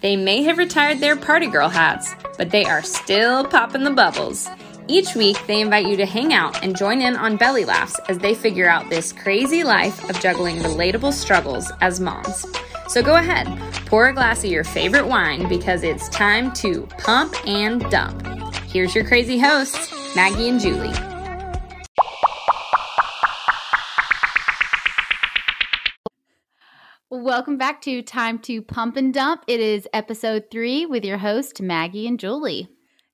They may have retired their party girl hats, but they are still popping the bubbles. Each week, they invite you to hang out and join in on belly laughs as they figure out this crazy life of juggling relatable struggles as moms. So go ahead, pour a glass of your favorite wine because it's time to pump and dump. Here's your crazy hosts, Maggie and Julie. Welcome back to Time to Pump and Dump. It is episode three with your host, Maggie and Julie.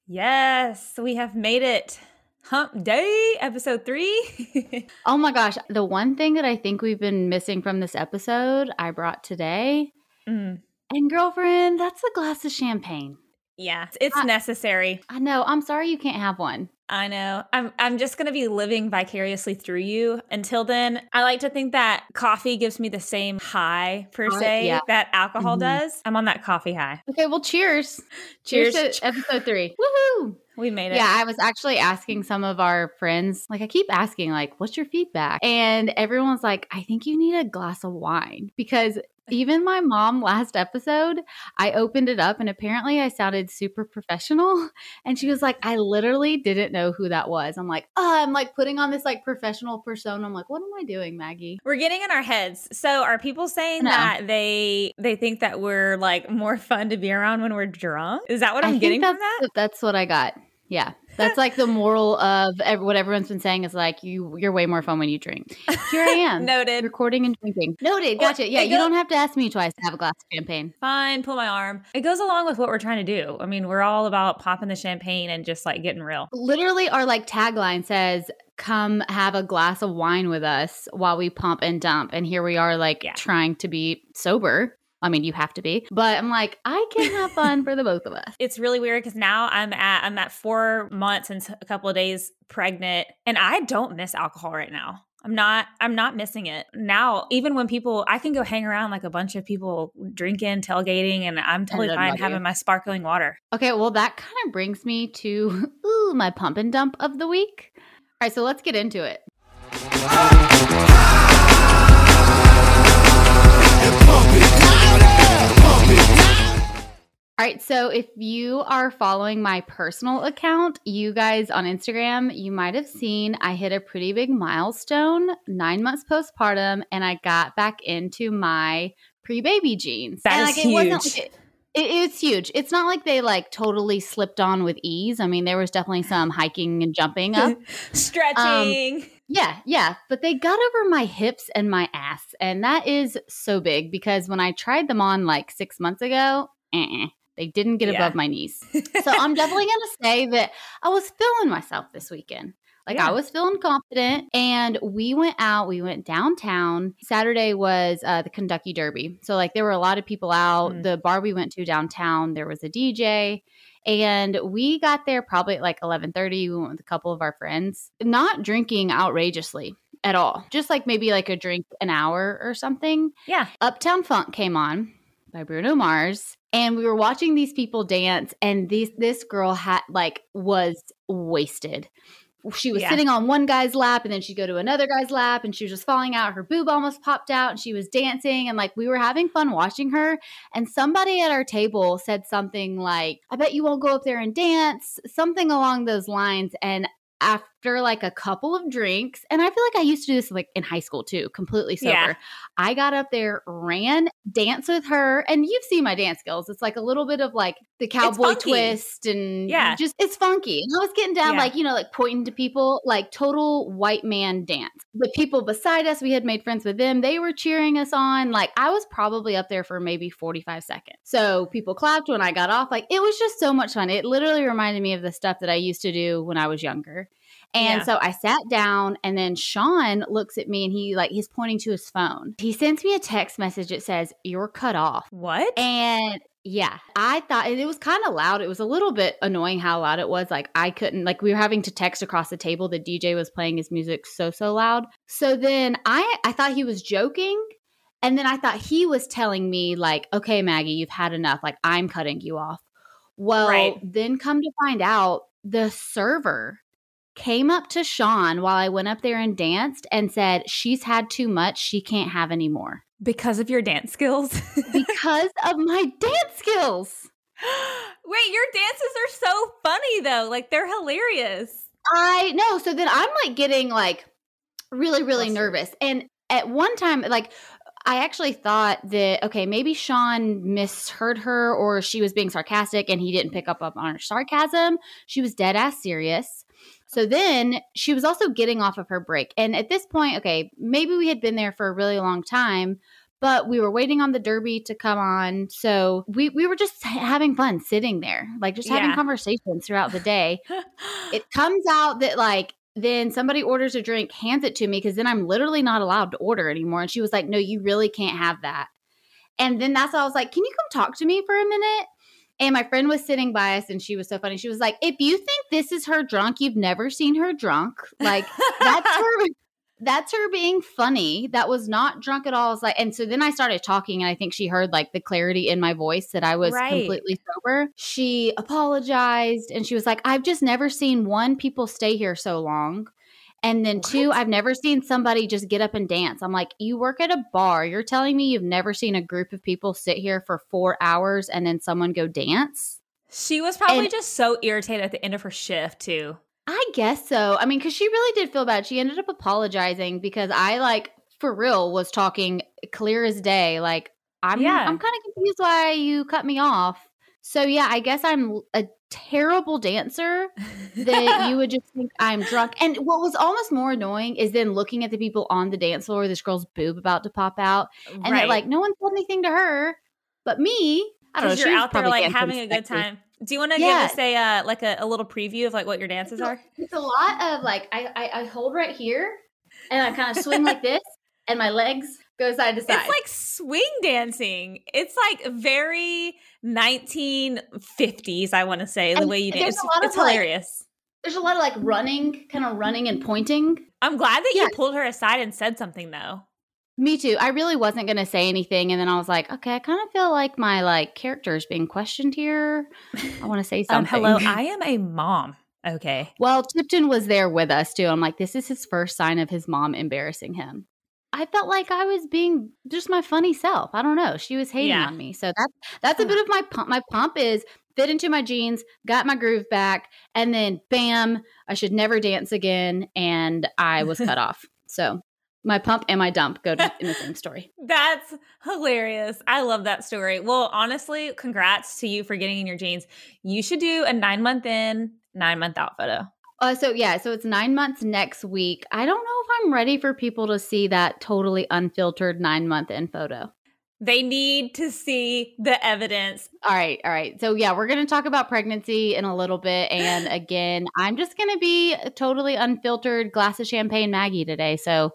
Yes, we have made it. Hump Day, episode three. oh my gosh. The one thing that I think we've been missing from this episode, I brought today. Mm. And girlfriend, that's a glass of champagne. Yeah, it's I, necessary. I know. I'm sorry you can't have one. I know. I'm I'm just going to be living vicariously through you. Until then, I like to think that coffee gives me the same high per se yeah. that alcohol mm-hmm. does. I'm on that coffee high. Okay, well cheers. Cheers, cheers to episode 3. Woohoo! We made it. Yeah, I was actually asking some of our friends, like I keep asking like what's your feedback? And everyone's like, "I think you need a glass of wine." Because even my mom last episode, I opened it up and apparently I sounded super professional. And she was like, I literally didn't know who that was. I'm like, oh, I'm like putting on this like professional persona. I'm like, what am I doing, Maggie? We're getting in our heads. So are people saying that they they think that we're like more fun to be around when we're drunk? Is that what I'm getting from that? That's what I got. Yeah. That's like the moral of what everyone's been saying is like you you're way more fun when you drink. Here I am. Noted. Recording and drinking. Noted. Gotcha. Yeah, you don't have to ask me twice to have a glass of champagne. Fine, pull my arm. It goes along with what we're trying to do. I mean, we're all about popping the champagne and just like getting real. Literally our like tagline says come have a glass of wine with us while we pump and dump and here we are like yeah. trying to be sober I mean, you have to be, but I'm like, I can have fun for the both of us. It's really weird because now I'm at I'm at four months and a couple of days pregnant, and I don't miss alcohol right now. I'm not I'm not missing it. Now, even when people I can go hang around like a bunch of people drinking, tailgating, and I'm totally fine having you. my sparkling water. Okay, well that kind of brings me to ooh, my pump and dump of the week. All right, so let's get into it. All right. So if you are following my personal account, you guys on Instagram, you might have seen I hit a pretty big milestone nine months postpartum and I got back into my pre baby jeans. That and, is like, huge. It wasn't, it, it's huge. It's not like they like totally slipped on with ease. I mean, there was definitely some hiking and jumping up, stretching. Um, yeah, yeah, but they got over my hips and my ass, and that is so big because when I tried them on like six months ago, eh, they didn't get yeah. above my knees. so I'm definitely going to say that I was feeling myself this weekend. Like yeah. I was feeling confident and we went out, we went downtown. Saturday was uh, the Kentucky Derby. So like there were a lot of people out. Mm. The bar we went to downtown, there was a DJ and we got there probably at like 11:30. We went with a couple of our friends, not drinking outrageously at all. Just like maybe like a drink an hour or something. Yeah. Uptown Funk came on by Bruno Mars and we were watching these people dance and this this girl had like was wasted she was yeah. sitting on one guy's lap and then she'd go to another guy's lap and she was just falling out her boob almost popped out and she was dancing and like we were having fun watching her and somebody at our table said something like i bet you won't go up there and dance something along those lines and after like a couple of drinks, and I feel like I used to do this like in high school too, completely sober. Yeah. I got up there, ran, danced with her, and you've seen my dance skills. It's like a little bit of like the cowboy twist and yeah, just it's funky. And I was getting down yeah. like, you know, like pointing to people, like total white man dance. The people beside us, we had made friends with them. They were cheering us on. Like I was probably up there for maybe 45 seconds. So people clapped when I got off. Like it was just so much fun. It literally reminded me of the stuff that I used to do when I was younger. And yeah. so I sat down and then Sean looks at me and he like he's pointing to his phone. He sends me a text message that says, You're cut off. What? And yeah, I thought it was kind of loud. It was a little bit annoying how loud it was. Like I couldn't like we were having to text across the table. The DJ was playing his music so so loud. So then I I thought he was joking. And then I thought he was telling me like, "Okay, Maggie, you've had enough. Like I'm cutting you off." Well, right. then come to find out the server came up to Sean while I went up there and danced and said, She's had too much. She can't have any more. Because of your dance skills? because of my dance skills. Wait, your dances are so funny though. Like they're hilarious. I know. So then I'm like getting like really, really nervous. And at one time, like I actually thought that okay, maybe Sean misheard her or she was being sarcastic and he didn't pick up on her sarcasm. She was dead ass serious. So then she was also getting off of her break. And at this point, okay, maybe we had been there for a really long time, but we were waiting on the derby to come on. So we, we were just having fun sitting there, like just having yeah. conversations throughout the day. it comes out that like then somebody orders a drink, hands it to me because then I'm literally not allowed to order anymore. And she was like, No, you really can't have that. And then that's why I was like, Can you come talk to me for a minute? And my friend was sitting by us and she was so funny. She was like, If you think this is her drunk, you've never seen her drunk. Like, that's her that's her being funny. That was not drunk at all. It's like, and so then I started talking, and I think she heard like the clarity in my voice that I was right. completely sober. She apologized, and she was like, "I've just never seen one people stay here so long." And then what? two, I've never seen somebody just get up and dance. I'm like, you work at a bar. You're telling me you've never seen a group of people sit here for four hours and then someone go dance? She was probably and, just so irritated at the end of her shift, too. I guess so. I mean, because she really did feel bad. She ended up apologizing because I like for real was talking clear as day. Like I'm, yeah. I'm kind of confused why you cut me off. So yeah, I guess I'm a terrible dancer that you would just think I'm drunk. And what was almost more annoying is then looking at the people on the dance floor, this girl's boob about to pop out, and right. they're like, no one said anything to her, but me. I don't know. You're out there like having a good time. Do you want to yeah. give us a uh, like a, a, little preview of like what your dances it's are? It's a lot of like I, I, I hold right here and I kind of swing like this and my legs go side to side. It's like swing dancing. It's like very 1950s, I want to say, and the way you dance. It's, it's hilarious. Like, there's a lot of like running, kind of running and pointing. I'm glad that yeah. you pulled her aside and said something though. Me too. I really wasn't going to say anything and then I was like, okay, I kind of feel like my like character is being questioned here. I want to say something. um, hello, I am a mom. Okay. Well, Tipton was there with us too. I'm like, this is his first sign of his mom embarrassing him. I felt like I was being just my funny self. I don't know. She was hating yeah. on me. So that's that's a bit of my pump. My pump is fit into my jeans, got my groove back, and then bam, I should never dance again. And I was cut off. So my pump and my dump go to, in the same story. That's hilarious. I love that story. Well, honestly, congrats to you for getting in your jeans. You should do a nine month in, nine month out photo. Uh, so yeah, so it's nine months next week. I don't know if I'm ready for people to see that totally unfiltered nine month in photo. They need to see the evidence. All right, all right. So yeah, we're going to talk about pregnancy in a little bit, and again, I'm just going to be a totally unfiltered glass of champagne Maggie today. So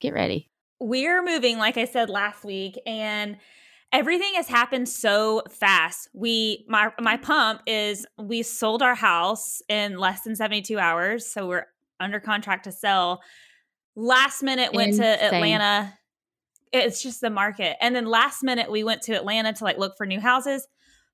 get ready. We're moving, like I said last week, and everything has happened so fast. We my my pump is we sold our house in less than 72 hours, so we're under contract to sell. Last minute went Insane. to Atlanta. It's just the market. And then last minute we went to Atlanta to like look for new houses.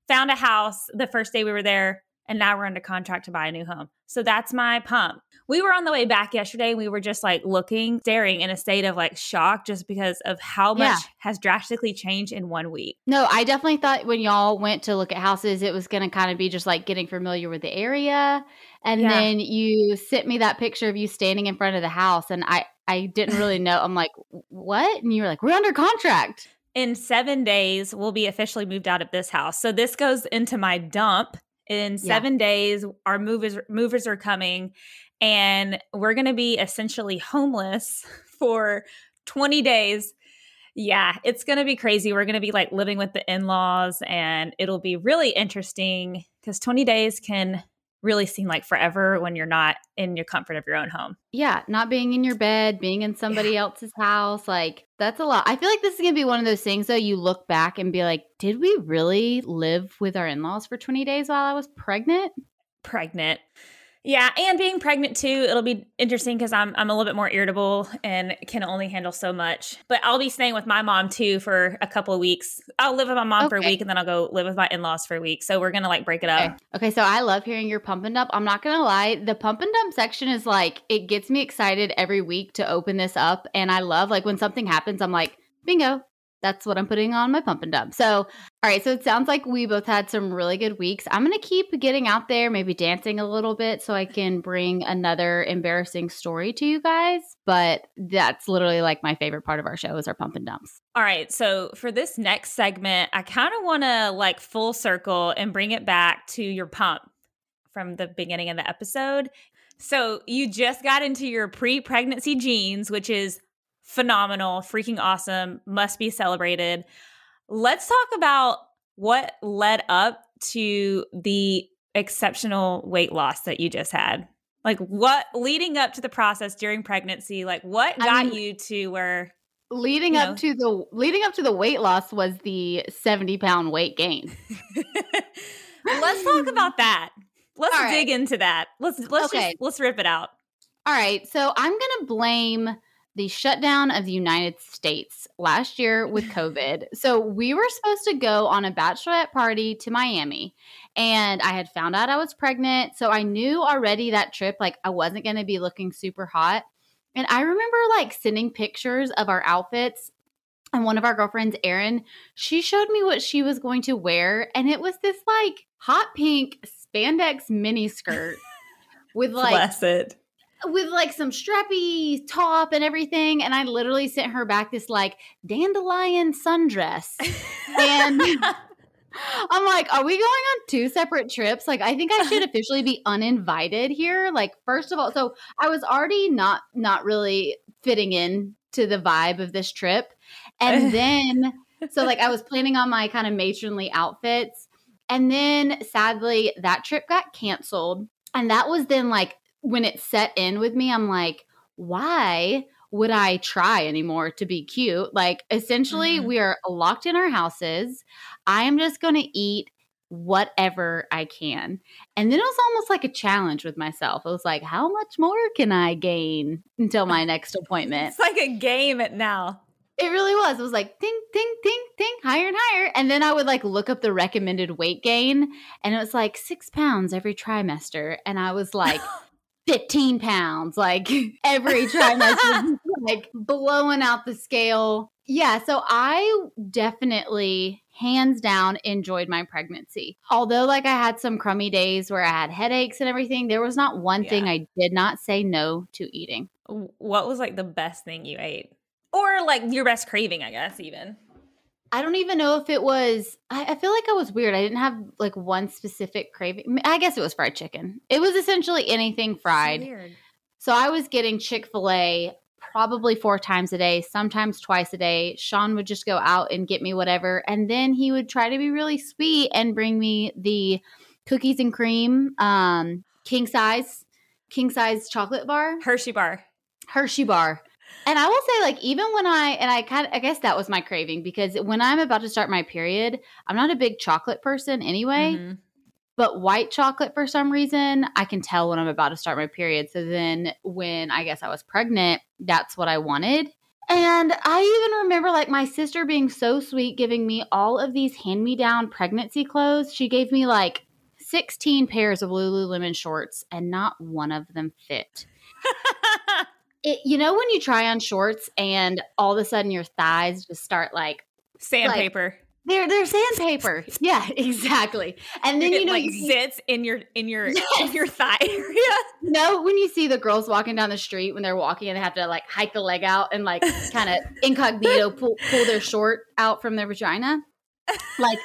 Found a house the first day we were there and now we're under contract to buy a new home. So that's my pump. We were on the way back yesterday. We were just like looking, staring in a state of like shock just because of how much yeah. has drastically changed in one week. No, I definitely thought when y'all went to look at houses, it was going to kind of be just like getting familiar with the area. And yeah. then you sent me that picture of you standing in front of the house. And I, I didn't really know. I'm like, what? And you were like, we're under contract. In seven days, we'll be officially moved out of this house. So this goes into my dump in seven yeah. days our movers movers are coming and we're going to be essentially homeless for 20 days yeah it's going to be crazy we're going to be like living with the in-laws and it'll be really interesting because 20 days can really seem like forever when you're not in your comfort of your own home. Yeah, not being in your bed, being in somebody yeah. else's house, like that's a lot. I feel like this is going to be one of those things though you look back and be like, did we really live with our in-laws for 20 days while I was pregnant? Pregnant. Yeah, and being pregnant too, it'll be interesting because I'm I'm a little bit more irritable and can only handle so much. But I'll be staying with my mom too for a couple of weeks. I'll live with my mom okay. for a week and then I'll go live with my in laws for a week. So we're gonna like break it up. Okay. okay, so I love hearing your pump and dump. I'm not gonna lie, the pump and dump section is like it gets me excited every week to open this up, and I love like when something happens. I'm like, bingo, that's what I'm putting on my pump and dump. So, all right. So it sounds like we both had some really good weeks. I'm going to keep getting out there, maybe dancing a little bit so I can bring another embarrassing story to you guys. But that's literally like my favorite part of our show is our pump and dumps. All right. So for this next segment, I kind of want to like full circle and bring it back to your pump from the beginning of the episode. So you just got into your pre pregnancy jeans, which is phenomenal, freaking awesome, must be celebrated. Let's talk about what led up to the exceptional weight loss that you just had. Like what leading up to the process during pregnancy, like what got I mean, you to where leading up know, to the leading up to the weight loss was the 70 pound weight gain. let's talk about that. Let's right. dig into that. Let's let's okay. just let's rip it out. All right. So I'm gonna blame the shutdown of the United States last year with COVID. so we were supposed to go on a bachelorette party to Miami, and I had found out I was pregnant. So I knew already that trip, like, I wasn't going to be looking super hot. And I remember like sending pictures of our outfits. And one of our girlfriends, Erin, she showed me what she was going to wear. And it was this like hot pink spandex mini skirt with like Bless with like some strappy top and everything. And I literally sent her back this like dandelion sundress. and I'm like, are we going on two separate trips? Like, I think I should officially be uninvited here. Like, first of all, so I was already not not really fitting in to the vibe of this trip. And then so like I was planning on my kind of matronly outfits. And then sadly that trip got canceled. And that was then like when it set in with me, I'm like, why would I try anymore to be cute? Like, essentially, mm-hmm. we are locked in our houses. I am just going to eat whatever I can. And then it was almost like a challenge with myself. It was like, how much more can I gain until my next appointment? it's like a game at now. It really was. It was like ding, ding, ding, ding, higher and higher. And then I would like look up the recommended weight gain, and it was like six pounds every trimester. And I was like, 15 pounds like every trimester like blowing out the scale. Yeah so i definitely hands down enjoyed my pregnancy. Although like i had some crummy days where i had headaches and everything there was not one yeah. thing i did not say no to eating. What was like the best thing you ate? Or like your best craving i guess even I don't even know if it was. I, I, feel like I was weird. I didn't have like one specific craving. I guess it was fried chicken. It was essentially anything fried. So, so I was getting Chick fil A probably four times a day, sometimes twice a day. Sean would just go out and get me whatever. And then he would try to be really sweet and bring me the cookies and cream, um, king size, king size chocolate bar, Hershey bar. Hershey bar. And I will say, like, even when I and I kind of, I guess that was my craving because when I'm about to start my period, I'm not a big chocolate person anyway. Mm-hmm. But white chocolate, for some reason, I can tell when I'm about to start my period. So then, when I guess I was pregnant, that's what I wanted. And I even remember like my sister being so sweet, giving me all of these hand me down pregnancy clothes. She gave me like 16 pairs of Lululemon shorts, and not one of them fit. It, you know when you try on shorts and all of a sudden your thighs just start like sandpaper. Like, they're they're sandpaper. yeah, exactly. And then you know like you zits in your in your yes. in your thigh area. You know when you see the girls walking down the street when they're walking and they have to like hike the leg out and like kind of incognito pull pull their short out from their vagina. Like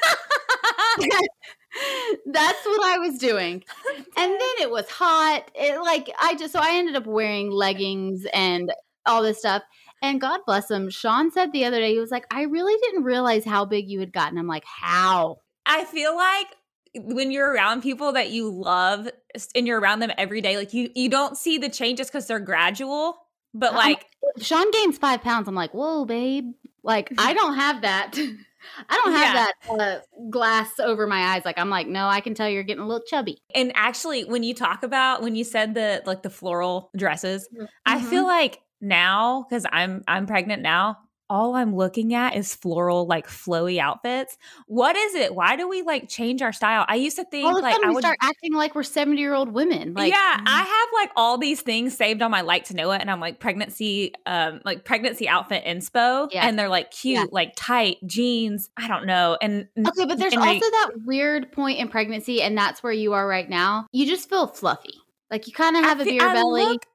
That's what I was doing. And then it was hot. It like I just so I ended up wearing leggings and all this stuff. And God bless him, Sean said the other day, he was like, I really didn't realize how big you had gotten. I'm like, how? I feel like when you're around people that you love and you're around them every day, like you you don't see the changes because they're gradual. But like Sean gains five pounds, I'm like, whoa, babe. Like I don't have that. I don't have yeah. that uh, glass over my eyes. Like I'm like, no, I can tell you're getting a little chubby. And actually, when you talk about when you said the like the floral dresses, mm-hmm. I feel like now because I'm I'm pregnant now. All I'm looking at is floral, like flowy outfits. What is it? Why do we like change our style? I used to think all of like I we would start acting like we're 70 year old women. Like, yeah, I have like all these things saved on my like to know it, and I'm like pregnancy, um, like pregnancy outfit inspo, Yeah. and they're like cute, Yeah. like tight jeans. I don't know, and Okay, but there's also that weird point in pregnancy, and that's where you are right now. You just feel fluffy. Like you kind of have I a beer belly. Look,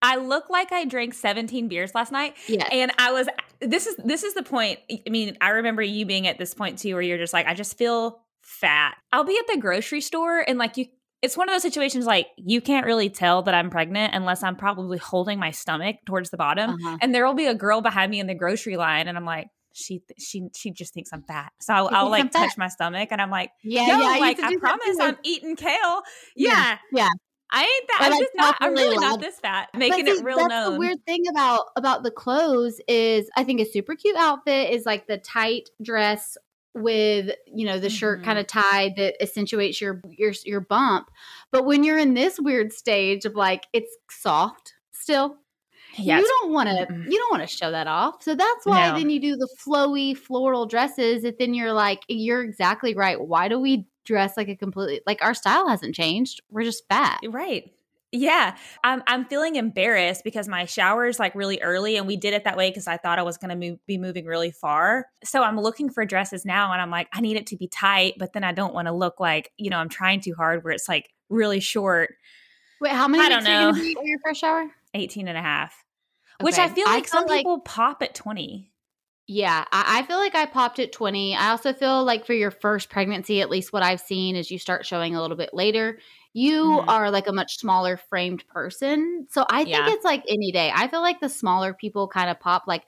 I look like I drank 17 beers last night, yes. and I was. This is this is the point. I mean, I remember you being at this point too, where you're just like, I just feel fat. I'll be at the grocery store, and like you. It's one of those situations like you can't really tell that I'm pregnant unless I'm probably holding my stomach towards the bottom. Uh-huh. and there will be a girl behind me in the grocery line and i'm like she she she just thinks i'm fat so i'll, I'll like touch my stomach and i'm like Yeah, yo, yeah. Like to i promise i'm eating kale Yeah, yeah yeah. I ain't that i'm just not i'm really not this fat making see, it real that's known the weird thing about about the clothes is I think a super cute outfit is like the tight dress with you know the shirt Mhm. kind of tied that accentuates your your your bump. But when you're in this weird stage of like it's soft still, yeah you don't want to you don't want to show that off. So that's why No. then you do the flowy floral dresses. That then you're like you're exactly right. Why do we dress like a completely like our style hasn't changed? We're just fat. right yeah i'm i'm feeling embarrassed because my shower is like really early and we did it that way because i thought i was going to be moving really far so i'm looking for dresses now and i'm like i need it to be tight but then i don't want to look like you know i'm trying too hard where it's like really short Wait, how many I don't weeks are you gonna know. be at your first shower? 18 and a half which i feel I like some feel like- people pop at 20 Yeah, I, I feel like I popped at 20. I also feel like for your first pregnancy, at least what I've seen is you start showing a little bit later. You Mhm. are like a much smaller framed person. So I think Yeah. it's like any day. I feel like the smaller people kind of pop. Like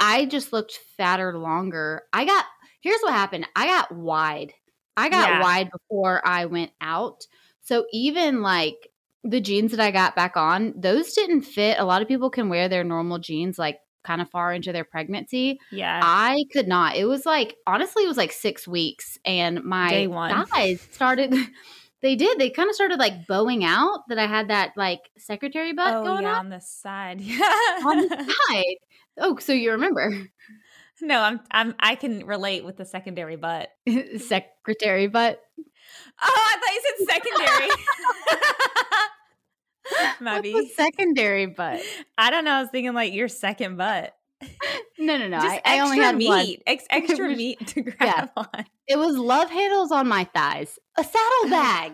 I just looked fatter longer. I got, here's what happened I got wide. I got Yeah. wide before I went out. So even like, the jeans that I got back on, those didn't fit. A lot of people can wear their normal jeans like kind of far into their pregnancy. yeah I could not. It was like honestly, it was like six weeks, and my thighs started. They did. They kind of started like bowing out. That I had that like secretary butt oh going yeah on on the side Yeah. on the side. Oh, so you remember no i'm i'm i can relate with the secondary butt secretary butt? oh i thought you said secondary What's secondary butt? i don't know i was thinking like your second butt No, no, no. just I, extra I only had meat one. ex- extra meat to grab on It was love handles on my thighs, a saddle bag.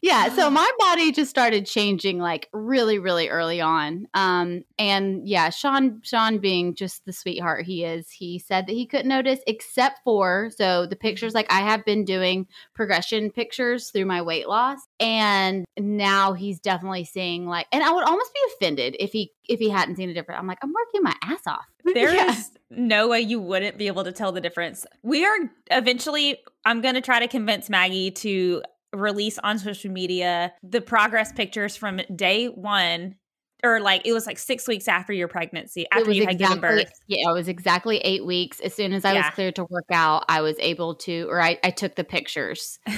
Yeah, so my body just started changing like really, really early on. Um, and yeah, Sean, Sean being just the sweetheart he is, he said that he couldn't notice except for so the pictures. Like I have been doing progression pictures through my weight loss, and now he's definitely seeing like, and I would almost be offended if he if he hadn't seen a difference. I'm like, I'm working my ass off. There Yeah. is no way you wouldn't be able to tell the difference. We are eventually, I'm going to try to convince Maggie to release on social media the progress pictures from day one, or like it was like six weeks after your pregnancy, after you had given birth. Yeah, it was exactly eight weeks. As soon as I Yeah. was cleared to work out, I was able to, or I, I took the pictures.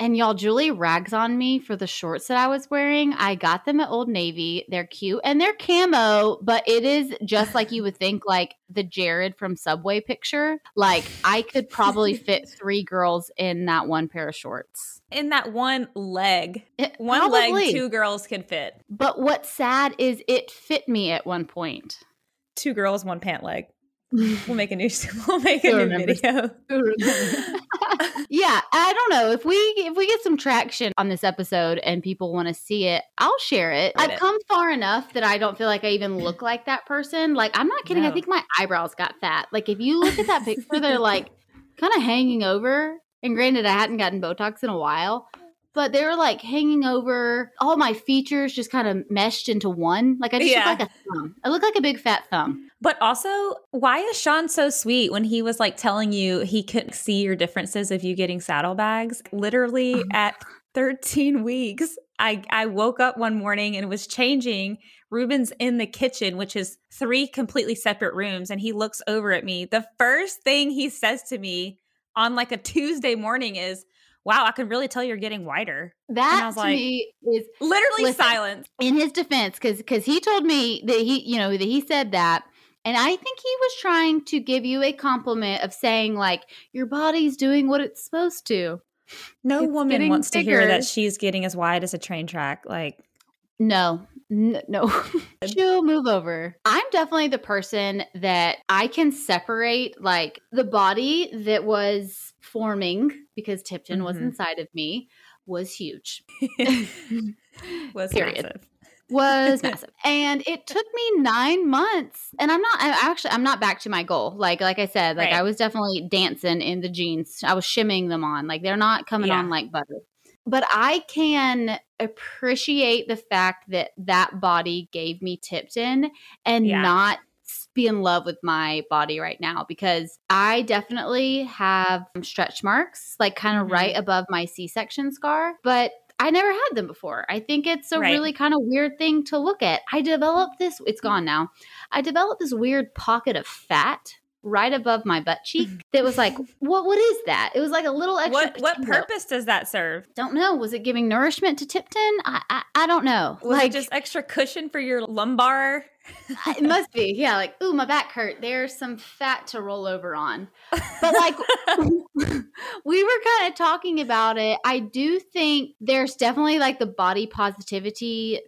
And y'all, Julie rags on me for the shorts that I was wearing. I got them at Old Navy. They're cute and they're camo, but it is just like you would think, like the Jared from Subway picture. Like I could probably fit three girls in that one pair of shorts. In that one leg, It- one probably. leg, two girls could fit. But what's sad is it fit me at one point. Two girls, one pant leg. We'll make a new. We'll make a new video. yeah, I don't know if we if we get some traction on this episode and people want to see it, I'll share it. I've it. come far enough that I don't feel like I even look like that person. Like I'm not kidding. I think my eyebrows got fat. Like if you look at that picture, they're like kind of hanging over. And granted, I hadn't gotten Botox in a while, but they were like hanging over. All my features just kind of meshed into one. Like I just Yeah. look like a thumb. I look like a big fat thumb. But also, why is Sean so sweet when he was like telling you he couldn't see your differences of you getting saddlebags? Literally at 13 weeks, I, I woke up one morning and was changing. Ruben's in the kitchen, which is three completely separate rooms, and he looks over at me. The first thing he says to me on like a Tuesday morning is, Wow, I can really tell you're getting whiter. That was to like- me is Literally Listen. silence. in his defense because because he told me that he you know that he said that And I think he was trying to give you a compliment of saying, like, your body's doing what it's supposed to. No it's woman wants bigger. to hear that she's getting as wide as a train track. Like, no, N- no, she'll move over. I'm definitely the person that I can separate like the body that was forming because Tipton mm-hmm. was inside of me was huge. was Period. massive. Was massive. and it took me nine months. And I'm not I actually I'm not back to my goal. Like like I said, like right. I was definitely dancing in the jeans. I was shimming them on. Like they're not coming yeah. on like butter but I can appreciate the fact that that body gave me Tipton and yeah. not be in love with my body right now because I definitely have stretch marks, like kind of mm-hmm. right above my C section scar, but I never had them before. I think it's a right. really kind of weird thing to look at. I developed this, it's gone now. I developed this weird pocket of fat right above my butt cheek that was like, what what is that? It was like a little extra. What what purpose does that serve? Don't know. Was it giving nourishment to Tipton? I I, I don't know. Was like, it just extra cushion for your lumbar? Uh, it must be. Yeah, like, ooh, my back hurt. There's some fat to roll over on. But like we were kind of talking about it. I do think there's definitely like the body positivity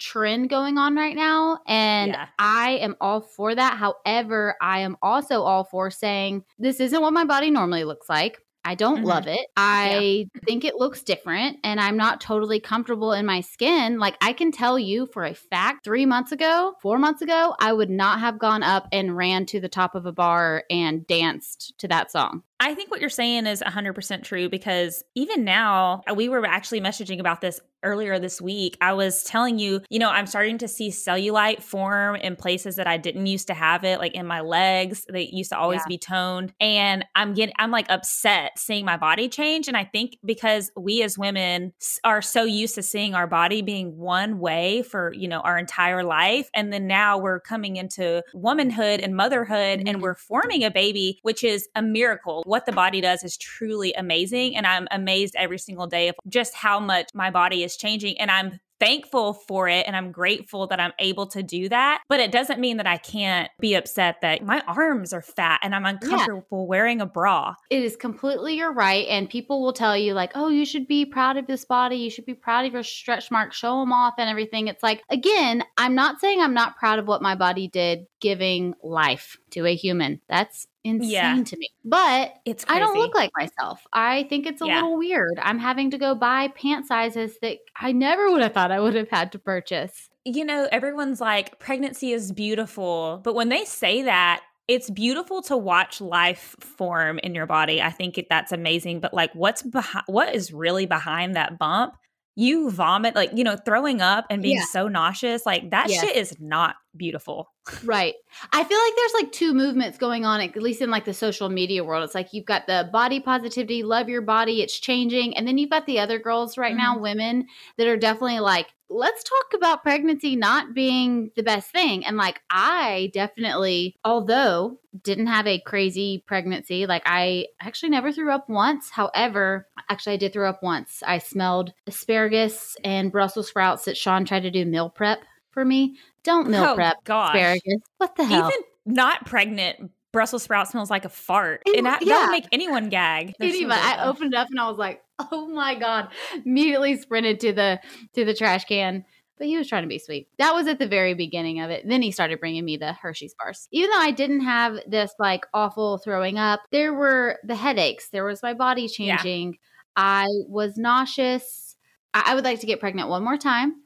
trend going on right now and yeah. I am all for that. However, I am also all for saying this isn't what my body normally looks like. I don't mm-hmm. love it. I yeah. think it looks different and I'm not totally comfortable in my skin. Like I can tell you for a fact, three months ago, four months ago, I would not have gone up and ran to the top of a bar and danced to that song. I think what you're saying is 100% true because even now, we were actually messaging about this earlier this week, I was telling you, you know, I'm starting to see cellulite form in places that I didn't used to have it, like in my legs. They used to always yeah. be toned. And I'm getting, I'm like upset seeing my body change. And I think because we as women are so used to seeing our body being one way for, you know, our entire life. And then now we're coming into womanhood and motherhood mm-hmm. and we're forming a baby, which is a miracle. What the body does is truly amazing. And I'm amazed every single day of just how much my body is changing and I'm thankful for it and I'm grateful that I'm able to do that. But it doesn't mean that I can't be upset that my arms are fat and I'm uncomfortable yeah. wearing a bra. It is completely your right. And people will tell you, like, oh, you should be proud of this body. You should be proud of your stretch marks, show them off and everything. It's like, again, I'm not saying I'm not proud of what my body did giving life to a human. That's insane yeah. to me. But it's crazy. I don't look like myself. I think it's a yeah. little weird. I'm having to go buy pant sizes that I never would have thought I would have had to purchase. You know, everyone's like pregnancy is beautiful, but when they say that, it's beautiful to watch life form in your body. I think that's amazing, but like what's behind what is really behind that bump? You vomit like, you know, throwing up and being yeah. so nauseous, like that yes. shit is not beautiful. Right. I feel like there's like two movements going on, at least in like the social media world. It's like you've got the body positivity, love your body, it's changing. And then you've got the other girls right mm-hmm. now, women that are definitely like, let's talk about pregnancy not being the best thing. And like, I definitely, although didn't have a crazy pregnancy, like, I actually never threw up once. However, actually, I did throw up once. I smelled asparagus and Brussels sprouts that Sean tried to do meal prep for me. Don't meal oh, prep gosh. asparagus. What the hell? Even not pregnant, Brussels sprout smells like a fart. and that, yeah. would make anyone gag. Anyway, I opened it up and I was like, oh my God. Immediately sprinted to the to the trash can. But he was trying to be sweet. That was at the very beginning of it. Then he started bringing me the Hershey's bars. Even though I didn't have this like awful throwing up, there were the headaches. There was my body changing. Yeah. I was nauseous. I, I would like to get pregnant one more time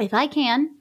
if I can.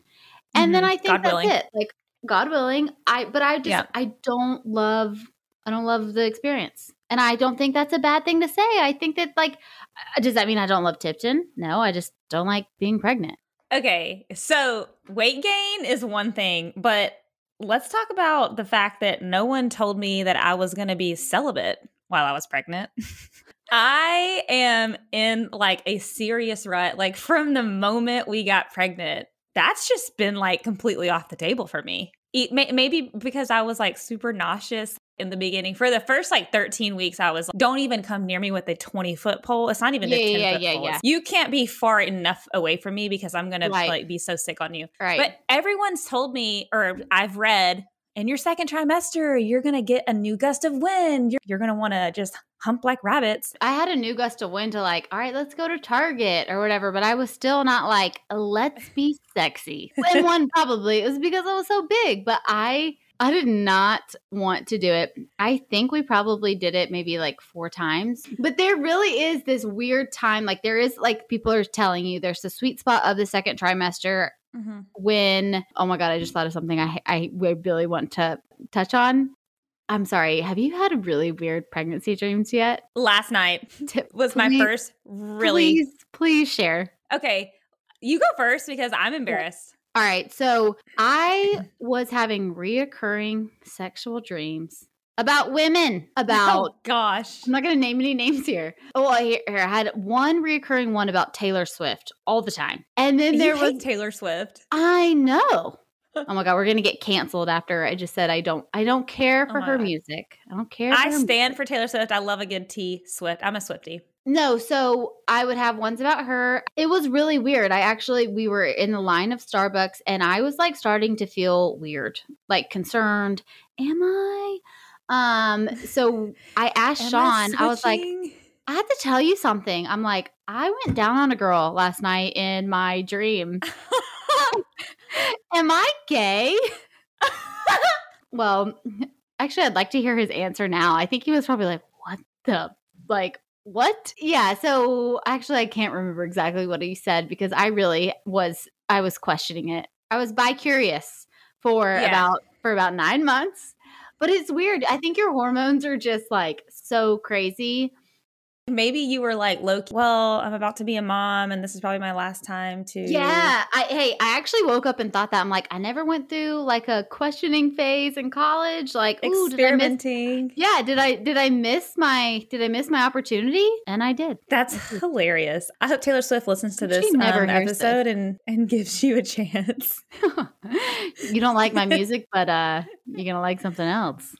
And mm-hmm. then I think God that's willing. it. Like God willing, I but I just yeah. I don't love I don't love the experience. And I don't think that's a bad thing to say. I think that like uh, does that mean I don't love Tipton? No, I just don't like being pregnant. Okay. So, weight gain is one thing, but let's talk about the fact that no one told me that I was going to be celibate while I was pregnant. I am in like a serious rut. Like from the moment we got pregnant, that's just been like completely off the table for me. Maybe because I was like super nauseous in the beginning. For the first like 13 weeks, I was like, don't even come near me with a 20 foot pole. It's not even yeah, a 10 yeah, foot yeah, pole. Yeah. You can't be far enough away from me because I'm going right. to like be so sick on you. Right. But everyone's told me, or I've read in your second trimester, you're going to get a new gust of wind. You're, you're going to want to just hump like rabbits. I had a new gust of wind to like, all right, let's go to Target or whatever, but I was still not like, let's be sexy. And one probably it was because I was so big, but I I did not want to do it. I think we probably did it maybe like four times. But there really is this weird time. Like, there is like people are telling you there's the sweet spot of the second trimester mm-hmm. when, oh my God, I just thought of something I, I really want to touch on. I'm sorry. Have you had really weird pregnancy dreams yet? Last night was please, my first really. Please, please share. Okay. You go first because I'm embarrassed. All right. So I was having reoccurring sexual dreams about women. About oh, gosh, I'm not going to name any names here. Oh, here, here, I had one reoccurring one about Taylor Swift all the time, and then there was Taylor Swift. I know. oh my god, we're gonna get canceled after I just said I don't I don't care oh for oh her god. music. I don't care. I stand music. for Taylor Swift. I love a good T Swift. I'm a Swiftie. No, so I would have ones about her. It was really weird. I actually we were in the line of Starbucks and I was like starting to feel weird, like concerned. Am I? Um, so I asked Am Sean, I, I was like, I had to tell you something. I'm like, I went down on a girl last night in my dream. Am I gay? well, actually, I'd like to hear his answer now. I think he was probably like, what the? Like, what? Yeah. So actually, I can't remember exactly what he said because I really was, I was questioning it. I was bi curious for yeah. about, for about nine months. But it's weird. I think your hormones are just like so crazy Maybe you were like, Loki, well, I'm about to be a mom and this is probably my last time to. Yeah. I, hey, I actually woke up and thought that. I'm like, I never went through like a questioning phase in college. Like, experimenting. Did yeah. Did I, did I miss my, did I miss my opportunity? And I did. That's hilarious. I hope Taylor Swift listens to this um, episode and, and gives you a chance. you don't like my music, but uh, you're going to like something else.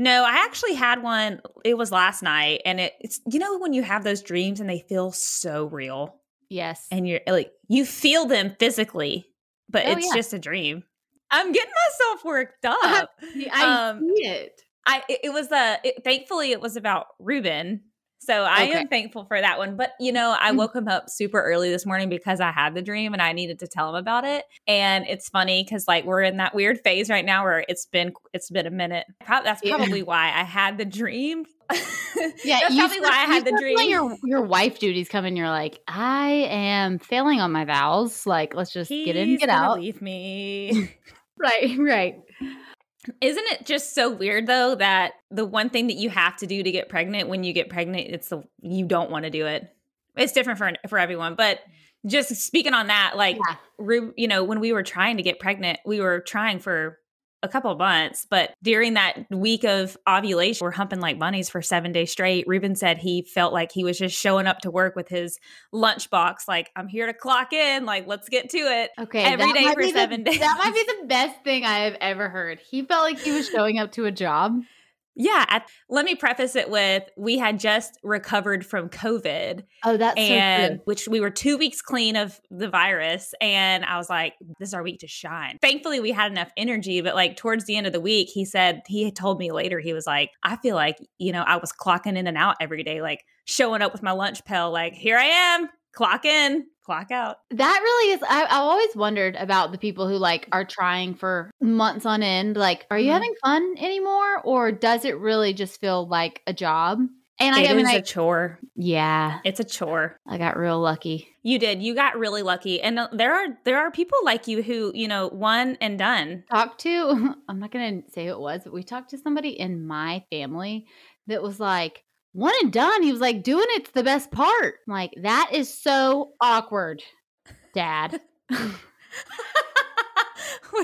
No, I actually had one. It was last night, and it, it's you know when you have those dreams and they feel so real. Yes, and you're like you feel them physically, but oh, it's yeah. just a dream. I'm getting myself worked up. I um, see it. I it was a it, thankfully it was about Ruben so I okay. am thankful for that one. But you know, I mm. woke him up super early this morning because I had the dream and I needed to tell him about it. And it's funny because like we're in that weird phase right now where it's been it's been a minute. That's probably yeah. why I had the dream. yeah, that's probably why I had the dream. Your your wife duties come and you're like, I am failing on my vows. Like, let's just He's get in, get out. Leave me. right, right. Isn't it just so weird though that the one thing that you have to do to get pregnant when you get pregnant, it's the you don't want to do it. It's different for for everyone, but just speaking on that, like yeah. you know, when we were trying to get pregnant, we were trying for a couple of months, but during that week of ovulation, we're humping like bunnies for seven days straight. Ruben said he felt like he was just showing up to work with his lunchbox, like, I'm here to clock in, like, let's get to it. Okay. Every day for seven the, days. That might be the best thing I have ever heard. He felt like he was showing up to a job. Yeah. At, let me preface it with we had just recovered from COVID. Oh, that's and so which we were two weeks clean of the virus. And I was like, this is our week to shine. Thankfully, we had enough energy. But like towards the end of the week, he said, he told me later, he was like, I feel like, you know, I was clocking in and out every day, like showing up with my lunch pail, like, here I am, clock in, clock out. That really is. I, have always wondered about the people who like are trying for months on end. Like, are you mm-hmm. having fun anymore, or does it really just feel like a job? And I, it I mean, is a chore. Yeah, it's a chore. I got real lucky. You did. You got really lucky. And uh, there are there are people like you who you know one and done. Talked to. I'm not going to say who it was, but we talked to somebody in my family that was like, one and done. He was like, doing it's the best part. I'm like, that is so awkward, dad. was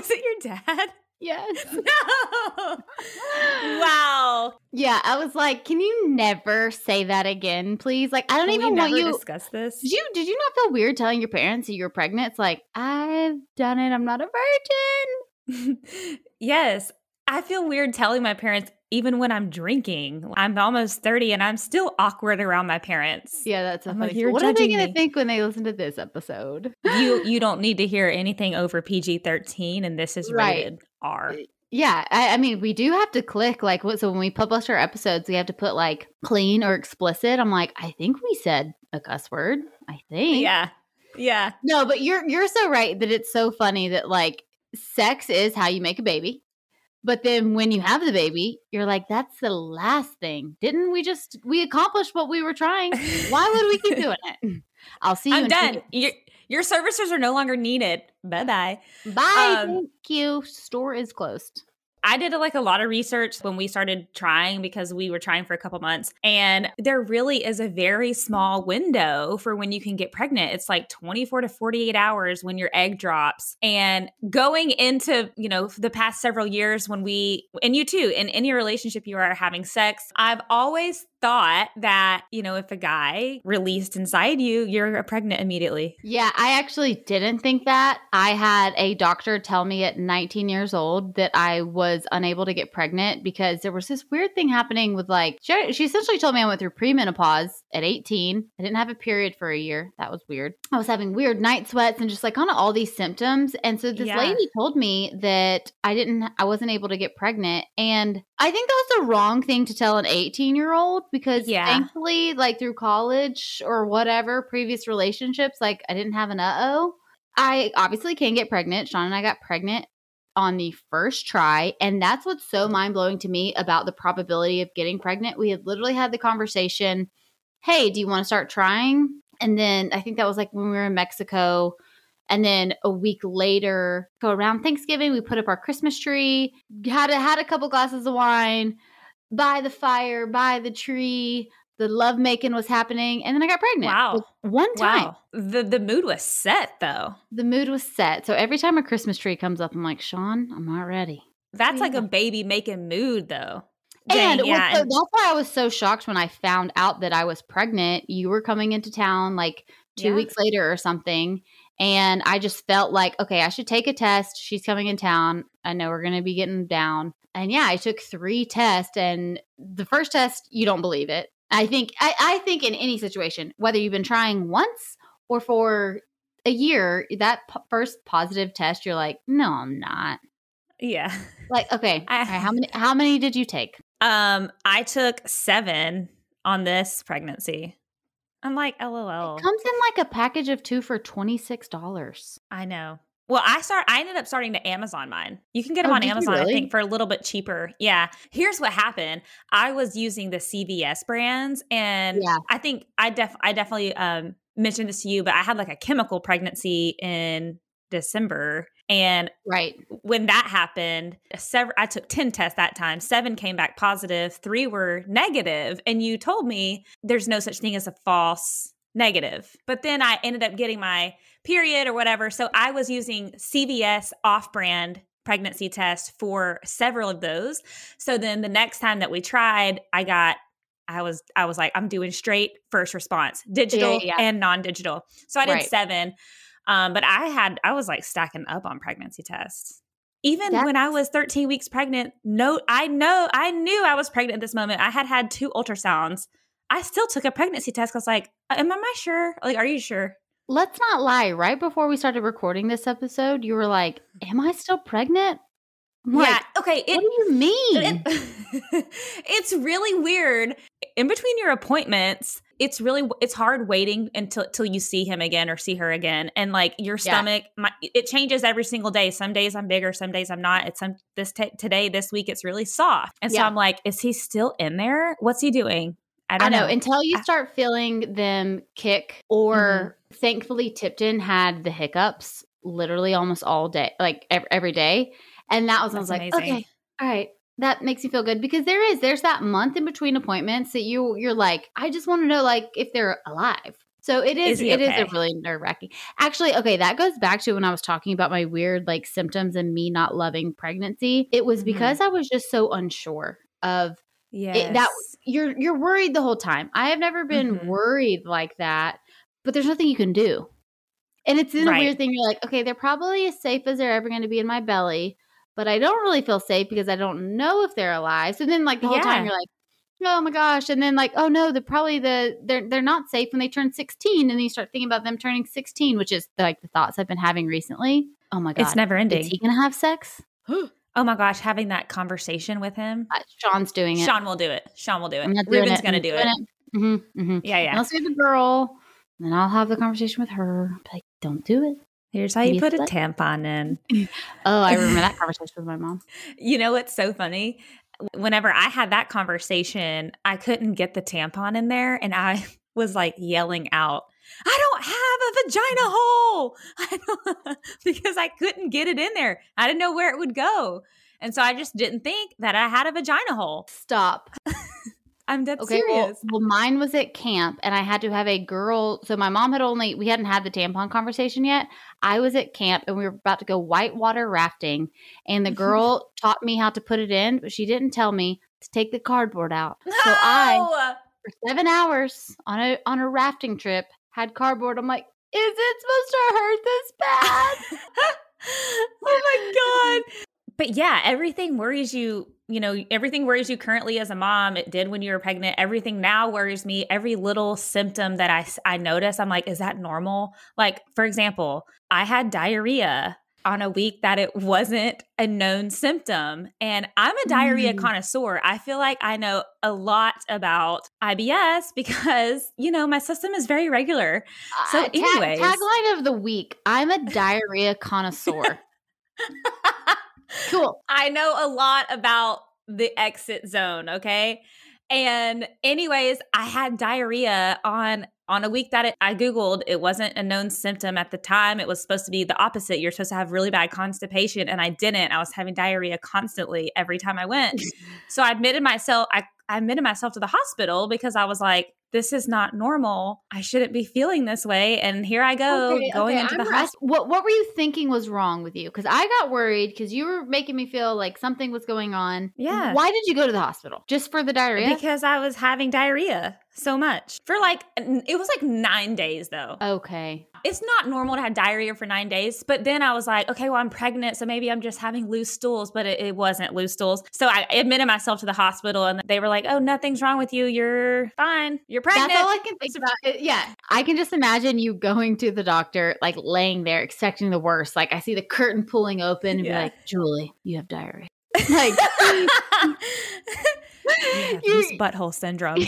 it your dad? Yes. No. wow. Yeah, I was like, can you never say that again, please? Like, I don't Can even want you discuss this. Did you did you not feel weird telling your parents that you were pregnant? It's like, I've done it. I'm not a virgin. yes. I feel weird telling my parents even when I'm drinking. I'm almost 30 and I'm still awkward around my parents. Yeah, that's a I'm funny. Like, what are they going to think when they listen to this episode? you you don't need to hear anything over PG-13 and this is right. rated R. Eh, yeah, I, I, mean, we do have to click like what. So when we publish our episodes, we have to put like clean or explicit. I'm like, I think we said a cuss word. I think. Yeah, yeah. No, but you're you're so right that it's so funny that like sex is how you make a baby. But then when you have the baby, you're like, that's the last thing. Didn't we just we accomplished what we were trying? Why would we keep doing it? I'll see you. I'm done. Your, your services are no longer needed. Bye bye. Bye. Um, Thank you. Store is closed. I did like a lot of research when we started trying because we were trying for a couple months. And there really is a very small window for when you can get pregnant. It's like 24 to 48 hours when your egg drops. And going into, you know, the past several years when we, and you too, in any relationship you are having sex, I've always thought that, you know, if a guy released inside you, you're pregnant immediately. Yeah, I actually didn't think that. I had a doctor tell me at 19 years old that I was unable to get pregnant because there was this weird thing happening with like, she, she essentially told me I went through premenopause at 18. I didn't have a period for a year. That was weird. I was having weird night sweats and just like kind of all these symptoms. And so this yeah. lady told me that I didn't, I wasn't able to get pregnant. And I think that was the wrong thing to tell an 18 year old because yeah. thankfully, like through college or whatever, previous relationships, like I didn't have an uh oh. I obviously can get pregnant. Sean and I got pregnant on the first try. And that's what's so mind blowing to me about the probability of getting pregnant. We had literally had the conversation hey, do you want to start trying? And then I think that was like when we were in Mexico. And then a week later, go around Thanksgiving, we put up our Christmas tree, had a, had a couple glasses of wine, by the fire, by the tree. The love making was happening, and then I got pregnant. Wow! One time, wow. the the mood was set though. The mood was set. So every time a Christmas tree comes up, I'm like, Sean, I'm not ready. That's like a baby making mood though. Dang, and yeah, so that's why I was so shocked when I found out that I was pregnant. You were coming into town like two yeah. weeks later or something. And I just felt like, okay, I should take a test. She's coming in town. I know we're going to be getting down. And yeah, I took three tests, and the first test, you don't believe it. I think I, I think in any situation, whether you've been trying once or for a year, that p- first positive test, you're like, no, I'm not. Yeah. Like, okay, I, how many how many did you take? Um, I took seven on this pregnancy. I'm like, lol. It comes in like a package of two for twenty six dollars. I know. Well, I start. I ended up starting to Amazon mine. You can get them oh, on Amazon, really? I think, for a little bit cheaper. Yeah. Here's what happened. I was using the CVS brands, and yeah. I think I def I definitely um, mentioned this to you, but I had like a chemical pregnancy in December, and right when that happened, seven. I took ten tests that time. Seven came back positive. Three were negative, and you told me there's no such thing as a false negative. But then I ended up getting my period or whatever. So I was using CVS off brand pregnancy test for several of those. So then the next time that we tried, I got I was I was like I'm doing straight first response, digital yeah, yeah. and non-digital. So I did right. 7. Um but I had I was like stacking up on pregnancy tests. Even That's- when I was 13 weeks pregnant, no I know I knew I was pregnant at this moment. I had had two ultrasounds. I still took a pregnancy test. I was like, am I sure? Like, are you sure? Let's not lie. Right before we started recording this episode, you were like, "Am I still pregnant?" I'm yeah. Like, okay. It, what do you mean? It, it's really weird. In between your appointments, it's really it's hard waiting until until you see him again or see her again, and like your stomach, yeah. my, it changes every single day. Some days I'm bigger, some days I'm not. It's some this t- today, this week, it's really soft, and so yeah. I'm like, is he still in there? What's he doing? I don't I know. know. Until you start feeling them kick, or mm-hmm. thankfully, Tipton had the hiccups literally almost all day, like every, every day. And that was, That's I was like, okay, all right. That makes me feel good because there is, there's that month in between appointments that you, you're like, I just want to know, like, if they're alive. So it is, is it okay? is a really nerve wracking. Actually, okay, that goes back to when I was talking about my weird like symptoms and me not loving pregnancy. It was mm-hmm. because I was just so unsure of yeah that you're you're worried the whole time. I have never been mm-hmm. worried like that, but there's nothing you can do. And it's in right. a weird thing. You're like, okay, they're probably as safe as they're ever going to be in my belly, but I don't really feel safe because I don't know if they're alive. So then, like the whole yeah. time, you're like, oh my gosh, and then like, oh no, they're probably the they're they're not safe when they turn 16, and then you start thinking about them turning 16, which is like the thoughts I've been having recently. Oh my god, it's never ending. Is he gonna have sex? Oh my gosh, having that conversation with him. Uh, Sean's doing it. Sean will do it. Sean will do it. Ruben's going to do doing it. Mm-hmm, mm-hmm. Yeah, yeah. Unless we have a girl, then I'll have the conversation with her. Like, don't do it. Here's how you put a tampon in. Oh, I remember that conversation with my mom. You know what's so funny? Whenever I had that conversation, I couldn't get the tampon in there and I was like yelling out, I don't have a vagina hole. I because I couldn't get it in there. I didn't know where it would go. And so I just didn't think that I had a vagina hole. Stop. I'm dead Okay, serious. well, mine was at camp, and I had to have a girl. So my mom had only we hadn't had the tampon conversation yet. I was at camp, and we were about to go whitewater rafting, and the girl taught me how to put it in, but she didn't tell me to take the cardboard out. So I, for seven hours on a on a rafting trip, had cardboard. I'm like, is it supposed to hurt this bad? oh my god. But yeah, everything worries you, you know, everything worries you currently as a mom. It did when you were pregnant. Everything now worries me. Every little symptom that I I notice, I'm like, is that normal? Like, for example, I had diarrhea on a week that it wasn't a known symptom. And I'm a diarrhea Mm. connoisseur. I feel like I know a lot about IBS because, you know, my system is very regular. So Uh, tag- anyways. tagline of the week: I'm a diarrhea connoisseur. cool. I know a lot about the exit zone, okay? And anyways, I had diarrhea on on a week that it, I googled. It wasn't a known symptom at the time. It was supposed to be the opposite. You're supposed to have really bad constipation, and I didn't. I was having diarrhea constantly every time I went. so I admitted myself. I, I admitted myself to the hospital because I was like, "This is not normal. I shouldn't be feeling this way." And here I go, Okay, going okay, into I'm the hospital. What What were you thinking was wrong with you? Because I got worried because you were making me feel like something was going on. Yeah. Why did you go to the hospital? Just for the diarrhea? Because I was having diarrhea so much for like, it was like nine days though. okay. It's not normal to have diarrhea for nine days. But then I was like, okay, well, I'm pregnant. So maybe I'm just having loose stools, but it, it wasn't loose stools. So I admitted myself to the hospital and they were like, oh, nothing's wrong with you. You're fine. You're pregnant. That's all I can think about. Yeah. I can just imagine you going to the doctor, like laying there, expecting the worst. Like I see the curtain pulling open and Yeah. be like, Julie, you have diarrhea. Like, You butthole syndrome. and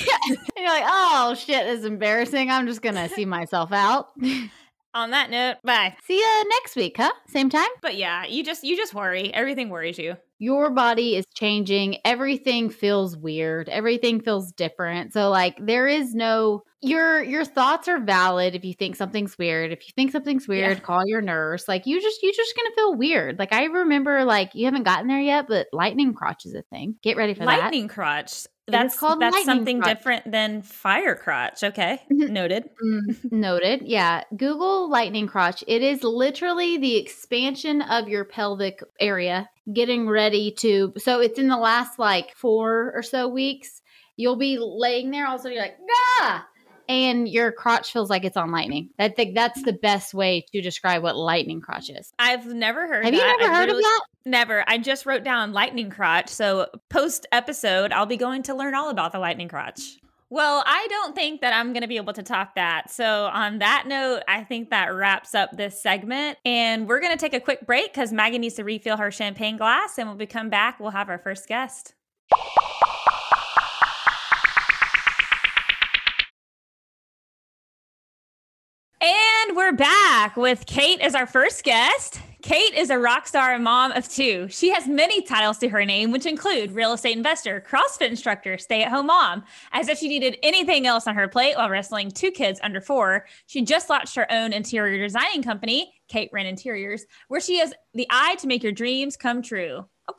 you're like, oh shit, this is embarrassing. I'm just gonna see myself out. On that note, bye. see you next week, huh? Same time. But yeah, you just you just worry. Everything worries you. your body is changing. Everything feels weird. Everything feels different. So like there is no your your thoughts are valid if you think something's weird. If you think something's weird, Yeah. call your nurse. Like you just you just going to feel weird. Like I remember like you haven't gotten there yet, but lightning crotch is a thing. Get ready for Lightning crotch. It is That's called that's something crotch. different than fire crotch. Okay, Mhm. noted. Mm, noted. Yeah, Google lightning crotch. It is literally the expansion of your pelvic area getting ready to so it's in the last like 4 or so weeks. You'll be laying there all of a sudden you're like, "Ah!" And your crotch feels like it's on lightning. I think that's the best way to describe what lightning crotch is. I've never heard. Have you that. never I heard of that? Never. I just wrote down lightning crotch. So post episode, I'll be going to learn all about the lightning crotch. Well, I don't think that I'm going to be able to top that. So, on that note, I think that wraps up this segment. And we're going to take a quick break because Maggie needs to refill her champagne glass. And when we come back, we'll have our first guest. We're back with Kate as our first guest. Kate is a rock star and mom of two. She has many titles to her name, which include real estate investor, CrossFit instructor, stay at home mom. As if she needed anything else on her plate while wrestling two kids under four, she just launched her own interior designing company, Kate Wren Interiors, where she has the eye to make your dreams come true. Oh,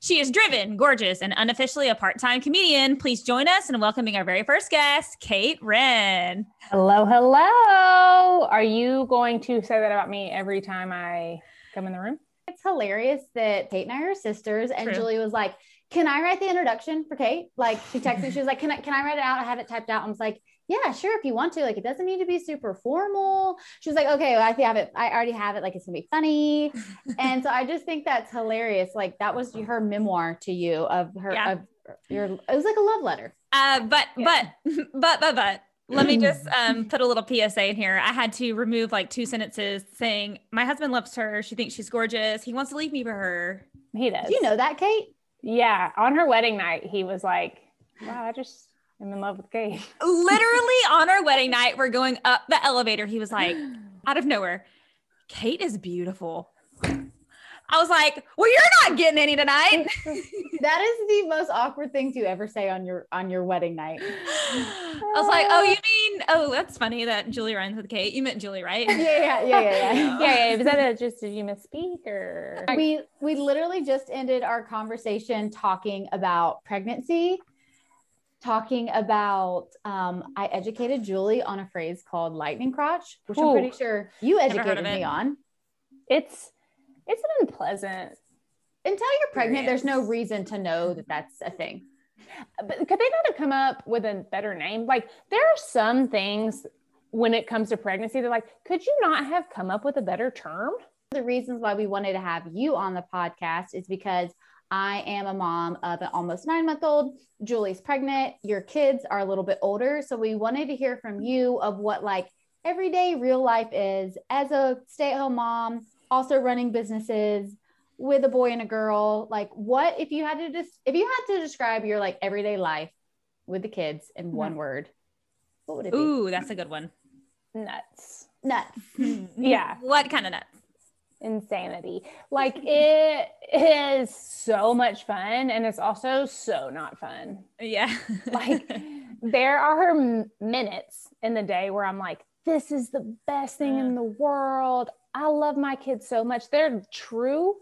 She is driven, gorgeous, and unofficially a part time comedian. Please join us in welcoming our very first guest, Kate Wren. Hello, hello. Are you going to say that about me every time I come in the room? It's hilarious that Kate and I are sisters, and True. Julie was like, "Can I write the introduction for Kate?" Like she texted me, she was like, "Can I can I write it out? I have it typed out." I was like, "Yeah, sure, if you want to. Like, it doesn't need to be super formal." She was like, "Okay, well, I have it. I already have it. Like, it's gonna be funny." and so I just think that's hilarious. Like that was her memoir to you of her Yeah. of your. It was like a love letter. Uh, but, but, but, but, but, let me just um, put a little PSA in here. I had to remove like two sentences saying, My husband loves her. She thinks she's gorgeous. He wants to leave me for her. He does. Do you know that, Kate? Yeah. On her wedding night, he was like, Wow, I just am in love with Kate. Literally on our wedding night, we're going up the elevator. He was like, out of nowhere, Kate is beautiful. I was like, well, you're not getting any tonight. That is the most awkward thing to ever say on your on your wedding night. I was like, oh, you mean, oh, that's funny that Julie rhymes with Kate. You meant Julie, right? Yeah, yeah, yeah, yeah, yeah. yeah, yeah. Was that a, just did you misspeak or we we literally just ended our conversation talking about pregnancy talking about um, i educated julie on a phrase called lightning crotch which i'm pretty sure you educated me on. It's it's an unpleasant until you're pregnant there's no reason to know that that's a thing. But could they not have come up with a better name? Like there are some things when it comes to pregnancy, they're like, could you not have come up with a better term? the reasons why we wanted to have you on the podcast is because I am a mom of an almost nine month old. Julie's pregnant. Your kids are a little bit older. So we wanted to hear from you of what like everyday real life is as a stay at home mom, also running businesses with a boy and a girl. Like, what if you had to just, if you had to describe your like everyday life with the kids in mm-hmm. one word, what would it be? Ooh, that's a good one. Nuts. Nuts. Hmm. Yeah. What kind of nuts? Insanity. Like it is so much fun and it's also so not fun. Yeah. Like there are m- minutes in the day where I'm like, this is the best thing in the world. I love my kids so much. They're true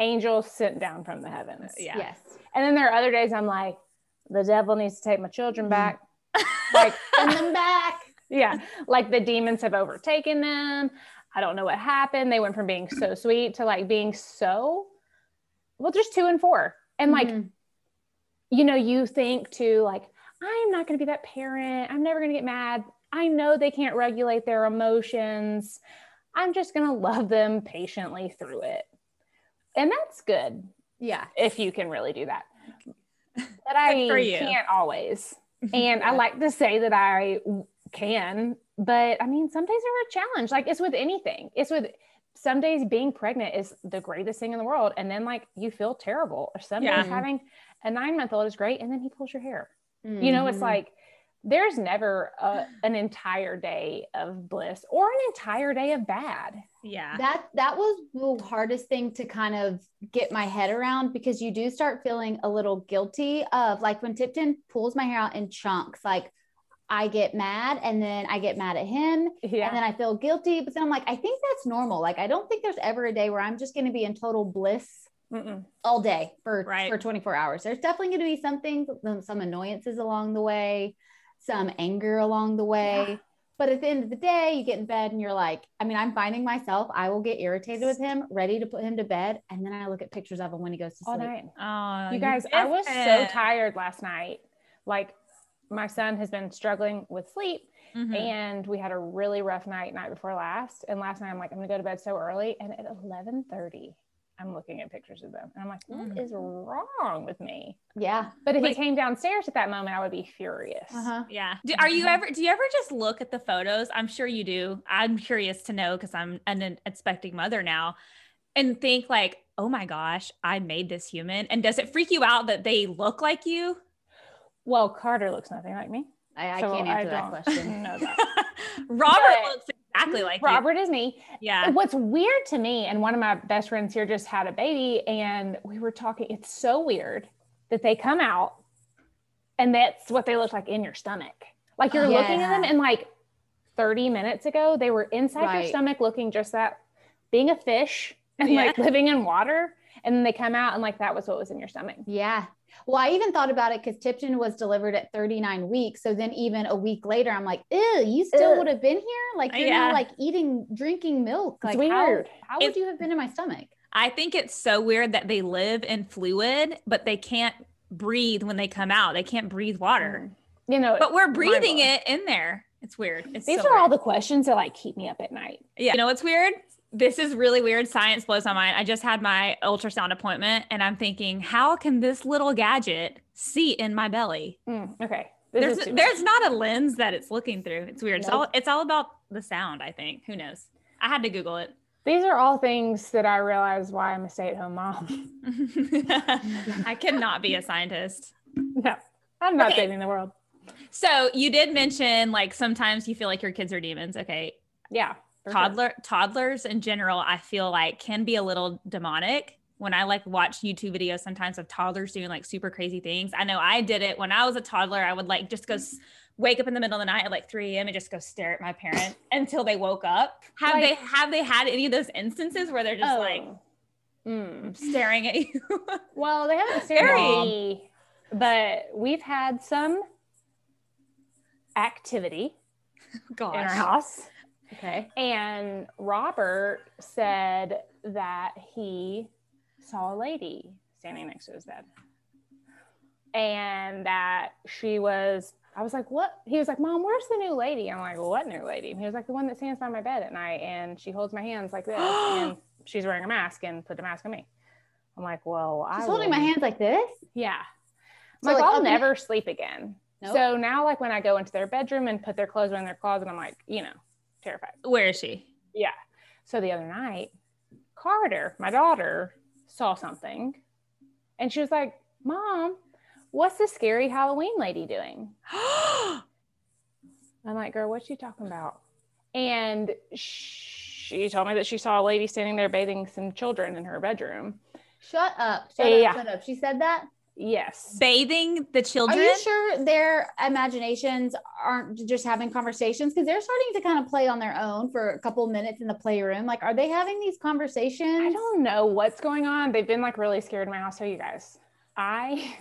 angels sent down from the heavens. yeah. Yes. And then there are other days I'm like, the devil needs to take my children mm-hmm. back. like, Send them back. yeah, like the demons have overtaken them. I don't know what happened. They went from being so sweet to like being so, well, just two and four. And like, Mhm. you know, you think to like, I'm not going to be that parent. I'm never going to get mad. I know they can't regulate their emotions. I'm just going to love them patiently through it. And that's good yeah. if you can really do that. But I can't always. And I like to say that I can, but I mean, some days are a challenge. Like it's with anything. It's with some days being pregnant is the greatest thing in the world. And then like you feel terrible. Or some Yeah. days having a nine month old is great. And then he pulls your hair. You know, it's Mhm. like there's never a, an entire day of bliss or an entire day of bad. Yeah. that that was the hardest thing to kind of get my head around because you do start feeling a little guilty of like when Tipton pulls my hair out in chunks like I get mad and then I get mad at him Yeah. and then I feel guilty but then I'm like I think that's normal like I don't think there's ever a day where I'm just going to be in total bliss Mm-mm. all day for Right. for 24 hours there's definitely going to be some things some- some annoyances along the way some anger along the way Yeah. but at the end of the day you get in bed and you're like i mean i'm finding myself i will get irritated with him ready to put him to bed and then i look at pictures of him when he goes to all sleep night. Oh, you guys, I was so tired. tired last night. Like my son has been struggling with sleep Mm-hmm. and we had a really rough night night before last. And last night I'm like, I'm gonna go to bed so early. And at 11:30, I'm looking at pictures of them. And I'm like, what is wrong with me? yeah But if Wait. he came downstairs at that moment, I would be furious. uh-huh Yeah. Do, are you ever, do you ever just look at the photos? I'm sure you do. I'm curious to know because I'm an expecting mother now and think like, oh my gosh, I made this human. And does it freak you out that they look like you? Well, Carter looks nothing like me. i, I so can't answer that question that. Robert looks exactly like you. Robert is me. Yeah. What's weird to me, and one of my best friends here just had a baby, and we were talking. It's so weird that they come out and that's what they look like in your stomach. Like you're looking at them, Yeah. and like 30 minutes ago, they were inside your stomach looking just that being a fish and like living in water. And then they come out, and like that was what was in your stomach. yeah well i even thought about it because tipton was delivered at 39 weeks so then even a week later i'm like ew you still would have been here like you're Yeah. now like eating drinking milk It's like how, weird. how would It's- you have been in my stomach I think it's so weird that they live in fluid, but they can't breathe when they come out. They can't breathe water, mm. You know, but we're breathing it in there. It's weird. It's These so are all the questions that like keep me up at night. Yeah. You know what's weird? This is really weird. Science blows my mind. I just had my ultrasound appointment and I'm thinking, how can this little gadget see in my belly? Mm, okay. This There's there's not a lens that it's looking through. It's weird. It's all it's all about the sound, I think. Who knows? I had to Google it. These are all things that I realize why I'm a stay at home mom. I cannot be a scientist. No, I'm not Okay. saving the world. So you did mention like sometimes you feel like your kids are demons. Okay. Yeah. For sure. Toddler toddlers in general, I feel like can be a little demonic. When I like watch YouTube videos sometimes of toddlers doing like super crazy things. I know I did it when I was a toddler. I would like just go s- wake up in the middle of the night at like 3 a.m. and just go stare at my parent until they woke up. Have they have they had any of those instances where they're just like Oh. Mm. staring at you? Well, they haven't stared at me, but we've had some activity Gosh. in our house. Okay. And Robert said that he saw a lady standing next to his bed. And that she was, I was like, what? He was like, Mom, where's the new lady? I'm like, what new lady? And he was like, the one that stands by my bed at night and she holds my hands like this. and she's wearing a mask and put the mask on me. I'm like, well, I She's holding my hands like this. Yeah. So, I'm like, like, I'll never sleep again. Nope. So now, like, when I go into their bedroom and put their clothes in their closet, I'm like, you know, terrified. Where is she? Yeah. So the other night, Carter, my daughter, saw something and she was like, Mom, what's the scary Halloween lady doing? I'm like, Girl, what's she talking about? And she told me that she saw a lady standing there bathing some children in her bedroom. Shut up. Shut Yeah. up. Shut up. She said that. Yes. Bathing the children. Are you sure their imaginations aren't just having conversations? Because they're starting to kind of play on their own for a couple minutes in the playroom. Like, are they having these conversations? I don't know what's going on. They've been like really scared in my house. So you guys, I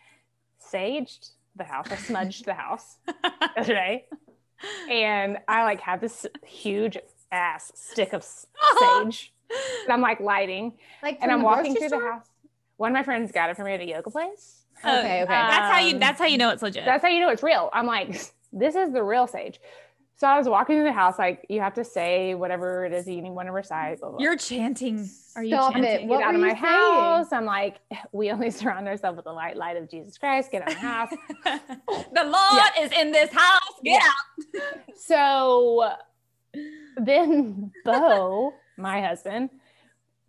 saged the house. I smudged the house yesterday, and I like had this huge ass stick of sage and I'm like lighting, Like, and I'm walking through the house. One of my friends got it for me at a yoga place. Oh, Okay, okay. That's how you Um, that's how you know it's legit. That's how you know it's real. I'm like, this is the real sage. So I was walking through the house, like you have to say whatever it is that you want to recite. Blah, blah, blah. You're chanting. Are you Stop it. What get out of my saying? house. I'm like, we only surround ourselves with the light, light of Jesus Christ. Get out of the house. the Lord is in this house. Get Yeah. so then Bo, my husband,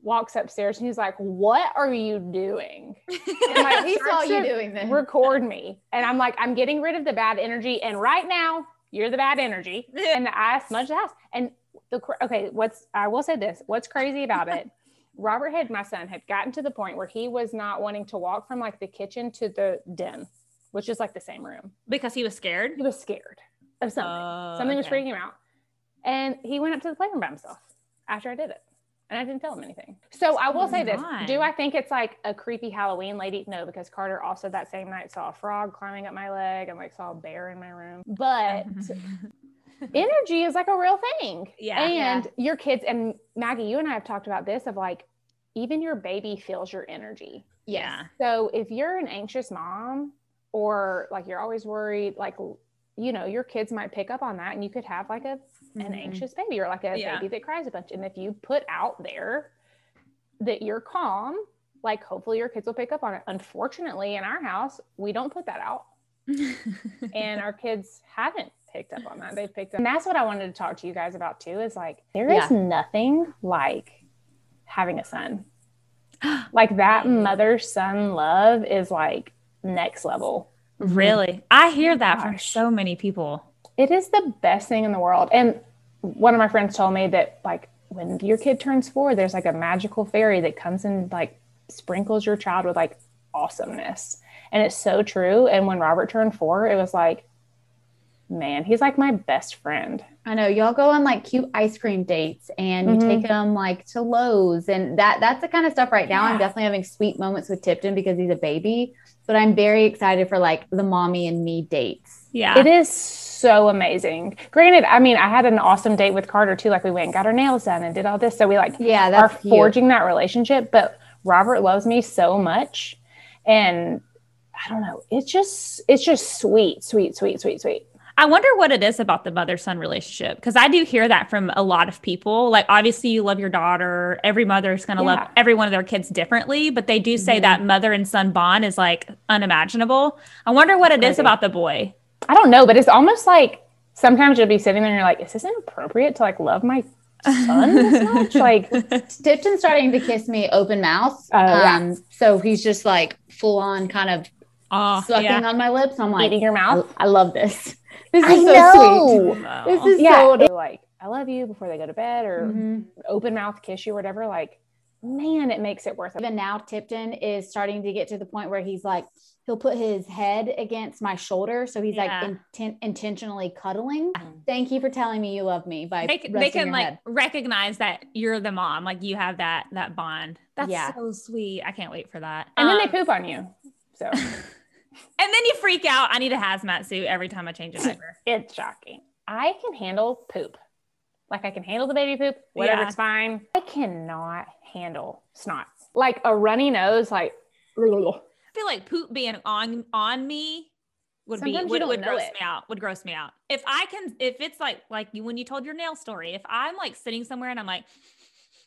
walks upstairs and he's like, What are you doing? And like, He saw you doing this. Record me. And I'm like, I'm getting rid of the bad energy. And right now, you're the bad energy. And I smudged the house. And the okay, what's I will say this: what's crazy about it? Robert had my son had gotten to the point where he was not wanting to walk from like the kitchen to the den, which is like the same room. because he was scared. He was scared of something. Oh, something was freaking him out, and he went up to the playroom by himself after I did it. And I didn't tell him anything. So I will say this: my. Do I think it's like a creepy Halloween lady? No, because Carter also that same night saw a frog climbing up my leg and like saw a bear in my room. But energy is like a real thing. Yeah. And your kids and Maggie, you and I have talked about this of like even your baby feels your energy. yeah. So if you're an anxious mom or like you're always worried, like you know, your kids might pick up on that and you could have like a an Mhm. anxious baby or like a Yeah. baby that cries a bunch. And if you put out there that you're calm, like hopefully your kids will pick up on it. Unfortunately, in our house, we don't put that out. And our kids haven't picked up on that. They've picked up. And that's what I wanted to talk to you guys about too is like there is Yeah. nothing like having a son. Like that mother son love is like next level. really? I hear that from so many people. It is the best thing in the world. And one of my friends told me that like when your kid turns four, there's like a magical fairy that comes and like sprinkles your child with like awesomeness. And it's so true. And when Robert turned four, it was like, man, he's like my best friend. I know y'all go on like cute ice cream dates and you Mhm. take them like to Lowe's and that that's the kind of stuff right now. I'm definitely having sweet moments with Tipton because he's a baby, but I'm very excited for like the mommy and me dates. Yeah. It is so amazing. Granted, I mean, I had an awesome date with Carter too. Like we went and got our nails done and did all this. So we like Yeah, are that's cute. forging that relationship. But Robert loves me so much. And I don't know. It's just it's just sweet, sweet, sweet, sweet, sweet. I wonder what it is about the mother son relationship because I do hear that from a lot of people. Like, obviously, you love your daughter. Every mother is going to love every one of their kids differently, but they do say Mhm. that mother and son bond is like unimaginable. I wonder what it is about the boy. I don't know, but it's almost like sometimes you'll be sitting there and you're like, is this inappropriate to like love my son this much? Like, Tipton's starting to kiss me open mouth. Oh, yeah. um, so he's just like full on kind of oh, sucking yeah. on my lips. I'm like, eating your I, mouth. I love this. This I is so know. sweet. No. This is Yeah, so they're like I love you before they go to bed or Mhm. open mouth kiss you or whatever. Like, man, it makes it worth it. Even now, Tipton is starting to get to the point where he's like, he'll put his head against my shoulder. So he's Yeah. like inten- intentionally cuddling. Mhm. Thank you for telling me you love me by they, can- they can like head. recognize that you're the mom like you have that that bond that's Yeah. so sweet i can't wait for that And then Um, they poop on you. So and then you freak out i need a hazmat suit every time i change a diaper it's shocking. I can handle poop. Like I can handle the baby poop, whatever, Yeah. it's fine. I cannot handle snot. Like a runny nose, like i feel like poop being on on me would Sometimes be would, would gross it. me out would gross me out if i can if it's like like you when you told your nail story if i'm like sitting somewhere and i'm like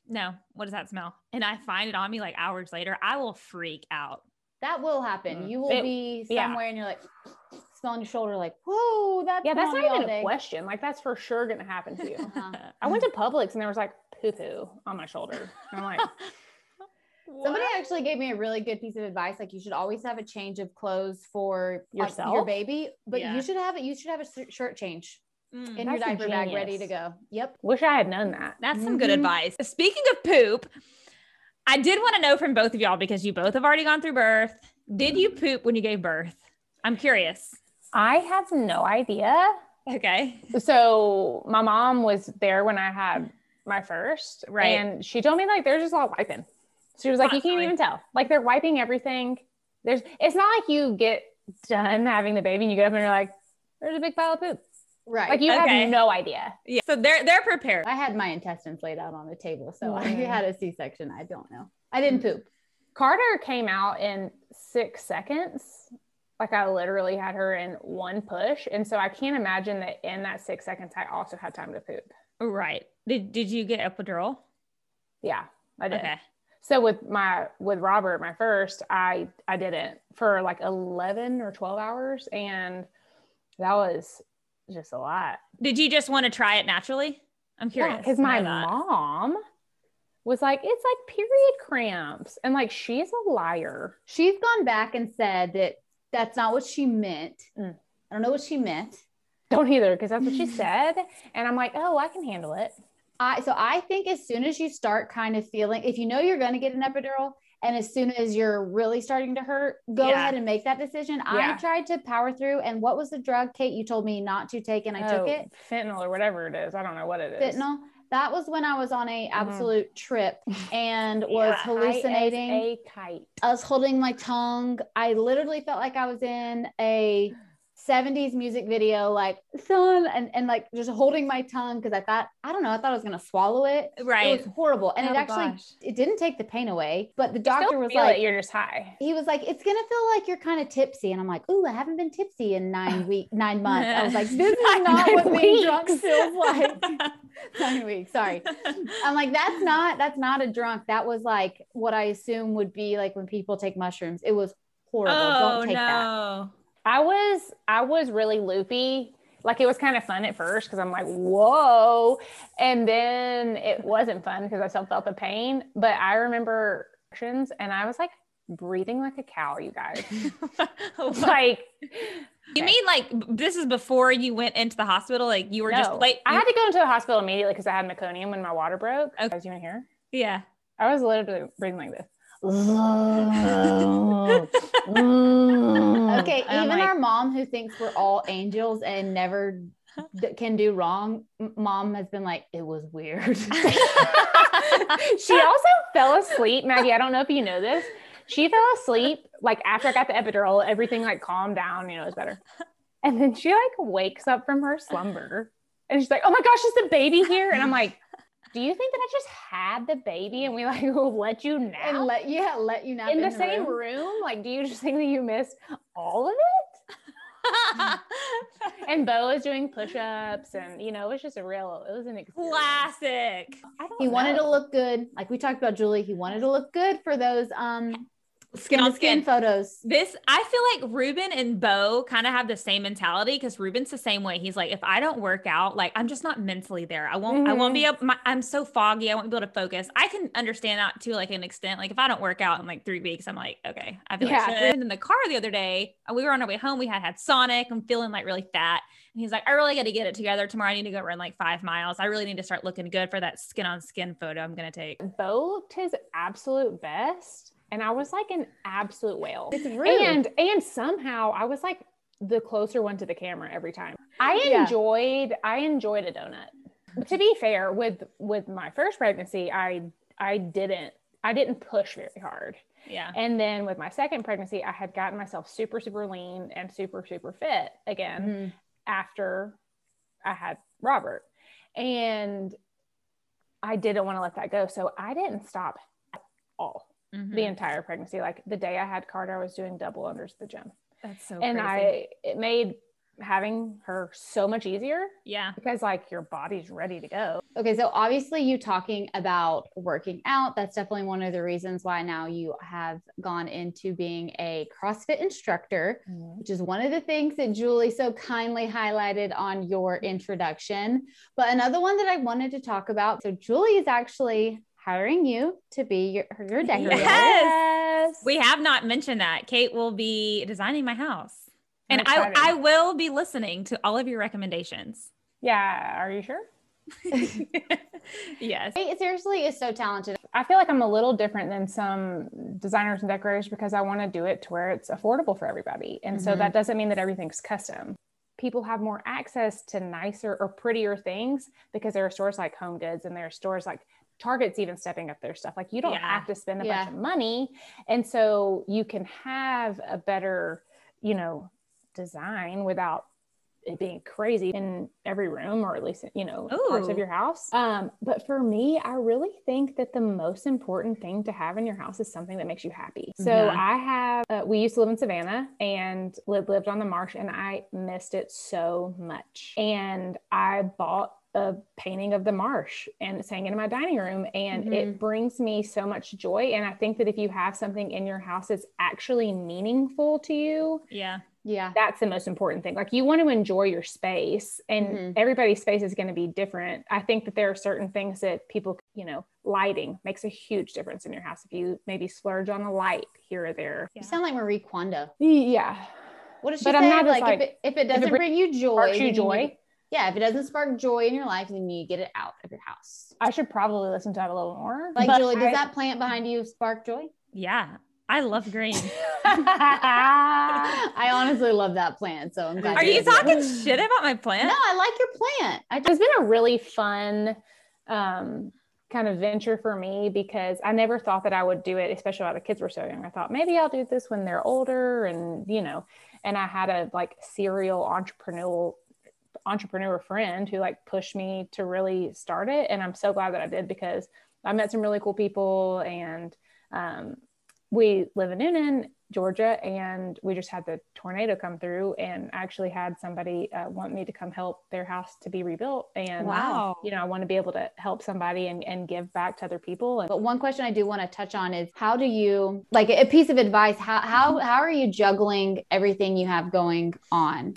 no what does that smell and i find it on me like hours later i will freak out That will happen. Mm. You will It- be yeah. somewhere and you're like smelling your shoulder, like, whoa, that's yeah, that's not even day. a question. Like that's for sure gonna happen to you. Uh-huh. I went to Publix and there was like poo poo on my shoulder. And I'm like, Somebody actually gave me a really good piece of advice. Like you should always have a change of clothes for like, your baby, but Yeah. you should have it. You should have a sh- shirt change Mm. in your That's diaper bag, ready to go. Yep. wish I had known that. That's some good Mhm. advice. Speaking of poop, I did want to know from both of y'all because you both have already gone through birth. Did you poop when you gave birth? I'm curious. I have no idea. Okay. So my mom was there when I had my first, Right. And she told me like there's just a lot of wiping. She was like, you can't even tell. Like they're wiping everything. There's. It's not like you get done having the baby and you get up and you're like, there's a big pile of poop. Right. Like you Okay. have no idea. Yeah. So they're they're prepared. I had my intestines laid out on the table, so I Mm. had a C-section. I don't know. I didn't poop. Carter came out in six seconds. Like I literally had her in one push, and so I can't imagine that in that six seconds I also had time to poop. Right. Did did you get epidural? Yeah, I did. Okay. So with my with Robert, my first, I I didn't for like eleven or twelve hours, and that was just a lot. Did you just want to try it naturally? I'm curious. because to my mom was like, it's like period cramps, and like she's a liar. She's gone back and said that that's not what she meant. Mm. I don't know what she meant. Don't either, because that's what she said, and I'm like, oh, I can handle it. I so I think as soon as you start kind of feeling, if you know you're going to get an epidural, and as soon as you're really starting to hurt, go Yeah. ahead and make that decision. I tried to power through, and what was the drug, Kate? You told me not to take, and I took Oh, it. fentanyl or whatever it is. I don't know what it is. Fentanyl. That was when I was on a mm-hmm. absolute trip and was Yeah, hallucinating. a kite. I was holding my tongue. I literally felt like I was in a 70s music video, like son, and, and like just holding my tongue because I thought, I don't know, I thought I was gonna swallow it. Right. It was horrible. And Oh, it actually gosh. it didn't take the pain away, but the doctor was like, you're just high. he was like, it's gonna feel like you're kind of tipsy. And I'm like, ooh, I haven't been tipsy in nine week, nine months. I was like, this is not Nine what being drunk weeks. feels like. nine weeks, sorry. I'm like, that's not that's not a drunk. That was like what I assume would be like when people take mushrooms. It was horrible. oh Don't take that. No. I was I was really loopy. Like it was kind of fun at first because I'm like, whoa. And then it wasn't fun because I still felt the pain. But I remember and I was like breathing like a cow, you guys. like You mean like this is before you went into the hospital? Like you were just like? I had to go into the hospital immediately because I had meconium when my water broke. Okay. You want to hear? yeah. I was literally breathing like this. Oh. Mm. Okay, And even like- our mom who thinks we're all angels and never d- can do wrong, m- mom has been like, it was weird. she also fell asleep, Maggie. I don't know if you know this. She fell asleep like after I got the epidural, everything like calmed down, you know, it was better. And then she like wakes up from her slumber and she's like, Oh my gosh, is the baby here? And I'm like, Do you think that I just had the baby and we like will let you and let yeah, let you nap in the her same room. room? Like, do you just think that you missed all of it? And Bo is doing push-ups and you know, it was just a real, it was an experience. Classic. I don't He wanted to look good, like we talked about Julie. He wanted to look good for those um skin on skin. photos. This I feel like Ruben and Bo kind of have the same mentality because Ruben's the same way. He's like, if I don't work out, like I'm just not mentally there. I won't. I won't be up. My, I'm so foggy. I won't be able to focus. I can understand that to like an extent. Like if I don't work out in like three weeks, I'm like, okay, I feel Yeah. like shit. And in the car the other day, uh, we were on our way home. We had had Sonic. I'm feeling like really fat. And he's like, I really got to get it together tomorrow. I need to go run like five miles. I really need to start looking good for that skin on skin photo I'm gonna take. Bo looked his absolute best, and I was like an absolute whale. It's rude. And and somehow I was like the closer one to the camera every time. I Yeah. enjoyed I enjoyed a donut. To be fair, with with my first pregnancy, I I didn't I didn't push very hard. Yeah. And then with my second pregnancy, I had gotten myself super super lean and super super fit again Mhm. after I had Robert. And I didn't want to let that go. So I didn't stop at all Mhm. the entire pregnancy. Like the day I had Carter, I was doing double unders at the gym. That's so and crazy. I, it made having her so much easier yeah. because like your body's ready to go. Okay, so obviously you talking about working out, that's definitely one of the reasons why now you have gone into being a CrossFit instructor, which is one of the things that Julie so kindly highlighted on your introduction. But another one that I wanted to talk about, so Julie is actually hiring you to be your, your decorator. Yes. We have not mentioned that. Kate will be designing my house. I'm And I, excited. I will be listening to all of your recommendations. Yeah. Are you sure? yes. Kate seriously is so talented. I feel like I'm a little different than some designers and decorators because I want to do it to where it's affordable for everybody. And so Mhm. that doesn't mean that everything's custom. People have more access to nicer or prettier things because there are stores like Home Goods and there are stores like Target's even stepping up their stuff. Like you don't Yeah. have to spend a Yeah. bunch of money. And so you can have a better, you know, design without it being crazy in every room or at least you know parts of your house um but for me i really think that the most important thing to have in your house is something that makes you happy so Yeah. i have uh, we used to live in savannah and lived, lived on the marsh and i missed it so much and i bought a painting of the marsh and it's hanging in my dining room and it brings me so much joy and i think that if you have something in your house that's actually meaningful to you Yeah. Yeah. that's the most important thing. Like you want to enjoy your space and Mhm. everybody's space is going to be different. I think that there are certain things that people, you know, lighting makes a huge difference in your house. If you maybe splurge on a light here or there. You sound like Marie Kondo. Yeah. What does she But I'm say? not Like, like- if, it, if it doesn't bring- bring you joy, sparks you need joy. Yeah, if it doesn't spark joy in your life, then you get it out of your house. I should probably listen to that a little more. Like Julie, does I- that plant behind you spark joy? Yeah. I love green. I honestly love that plant, so I'm glad. Are you talking it. shit about my plant? No, I like your plant. I just it's been a really fun um, kind of venture for me because I never thought that I would do it, especially while the kids were so young. I thought maybe I'll do this when they're older, and you know, and I had a like serial entrepreneurial entrepreneur friend who like pushed me to really start it, and I'm so glad that I did because I met some really cool people, and um, we live in Newnan, Georgia, and we just had the tornado come through, and actually had somebody uh, want me to come help their house to be rebuilt, and Wow. you know, I want to be able to help somebody and, and give back to other people. And But one question I do want to touch on is how do you like a piece of advice? How how how are you juggling everything you have going on?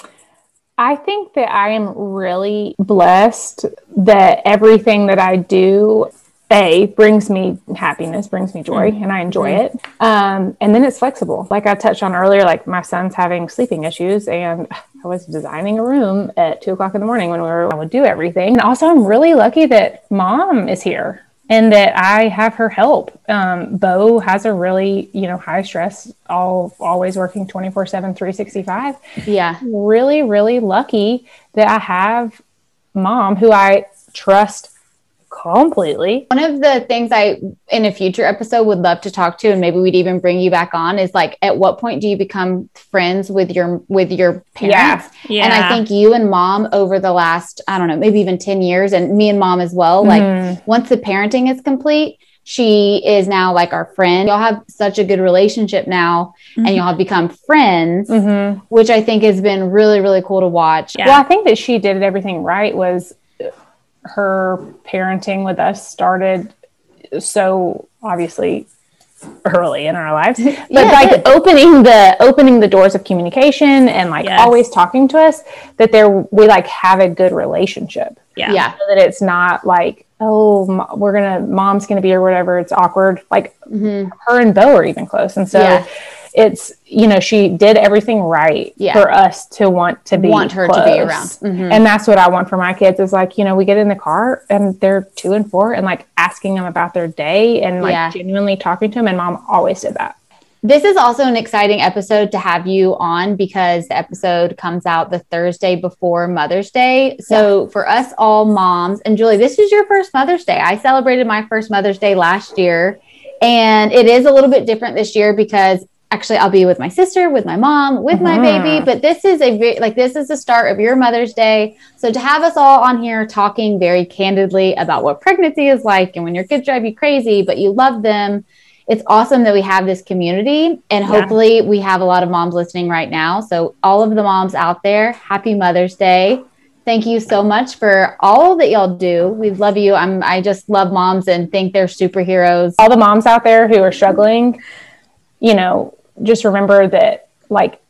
I think that I am really blessed that everything that I do, A, brings me happiness, brings me joy, and I enjoy it. Um, and then it's flexible. Like I touched on earlier, like my son's having sleeping issues, and I was designing a room at two o'clock in the morning when we were, I would do everything. And also, I'm really lucky that mom is here and that I have her help. Um, Bo has a really, you know, high stress, all always working 24 7, 365 Yeah. really, really lucky that I have mom who I trust completely. One of the things I in a future episode would love to talk to and maybe we'd even bring you back on is like at what point do you become friends with your with your parents? Yeah. yeah. And I think you and mom over the last, I don't know, maybe even 10 years, and me and mom as well, like Mhm. once the parenting is complete, she is now like our friend. Y'all have such a good relationship now, and y'all have become friends, Mhm. which I think has been really, really cool to watch. Yeah. Well, I think that she did everything right. Was her parenting with us started so obviously early in our lives. But yeah, like good. opening the opening the doors of communication and like yes. always talking to us that there we like have a good relationship. Yeah. Yeah. So that it's not like oh we're gonna mom's gonna be or whatever. It's awkward. Like mm-hmm. her and bo are even close. And so yeah it's you know she did everything right yeah. for us to want to be want her close. to be around mm-hmm. and that's what i want for my kids is like you know we get in the car and they're two and four and like asking them about their day and like yeah. genuinely talking to them and mom always did that this is also an exciting episode to have you on because the episode comes out the Thursday before Mother's Day. So, yeah. for us all moms, and Julie, this is your first Mother's Day. I celebrated my first Mother's Day last year, and it is a little bit different this year because actually I'll be with my sister, with my mom, with my baby. Mm-hmm. But this is a like this is the start of your Mother's Day. So to have us all on here talking very candidly about what pregnancy is like and when your kids drive you crazy, but you love them. It's awesome that we have this community and hopefully we have a lot of moms listening right now. So all of the moms out there, happy Mother's Day. Thank you so much for all that y'all do. We love you. I'm I just love moms and think they're superheroes. All the moms out there who are struggling, you know, just remember that like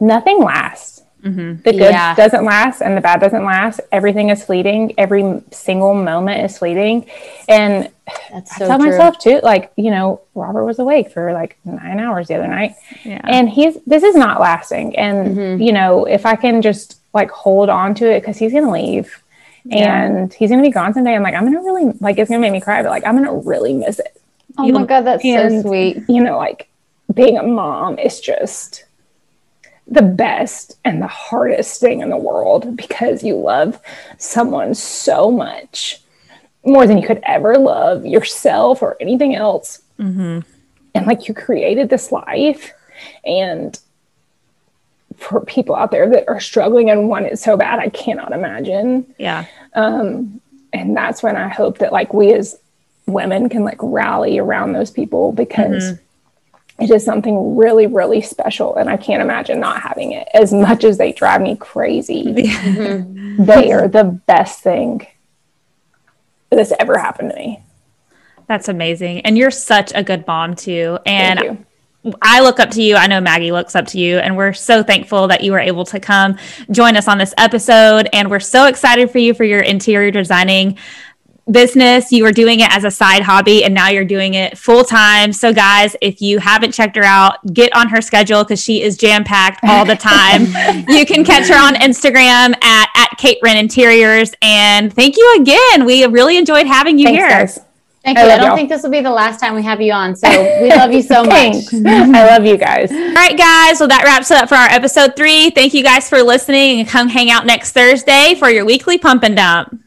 nothing lasts. Mm-hmm. The good yeah. doesn't last and the bad doesn't last. Everything is fleeting. Every single moment is fleeting. And That's so I tell true. myself too, like, you know, Robert was awake for like nine hours the other night. Yeah. And he's, this is not lasting. And, mm-hmm. you know, if I can just like hold on to it because he's going to leave yeah. and he's going to be gone someday, I'm like, I'm going to really, like, it's going to make me cry, but like, I'm going to really miss it. Oh my? God, that's and, so sweet. You know, like, being a mom is just the best and the hardest thing in the world because you love someone so much more than you could ever love yourself or anything else. Mm-hmm. And like you created this life, and for people out there that are struggling and want it so bad, I cannot imagine. Yeah. Um, and that's when I hope that like we as women can like rally around those people because. Mm-hmm it is something really, really special. And I can't imagine not having it as much as they drive me crazy. Mm-hmm. they are the best thing that's ever happened to me. That's amazing. And you're such a good mom, too. And I look up to you. I know Maggie looks up to you. And we're so thankful that you were able to come join us on this episode. And we're so excited for you for your interior designing business, you were doing it as a side hobby, and now you're doing it full time. So, guys, if you haven't checked her out, get on her schedule because she is jam packed all the time. you can catch her on Instagram at, at Kate Wren Interiors. And thank you again. We really enjoyed having you Thanks, here. Guys. Thank you. I, I don't y'all. think this will be the last time we have you on. So we love you so much. I love you guys. All right, guys. Well, that wraps it up for our episode three. Thank you guys for listening and come hang out next Thursday for your weekly pump and dump.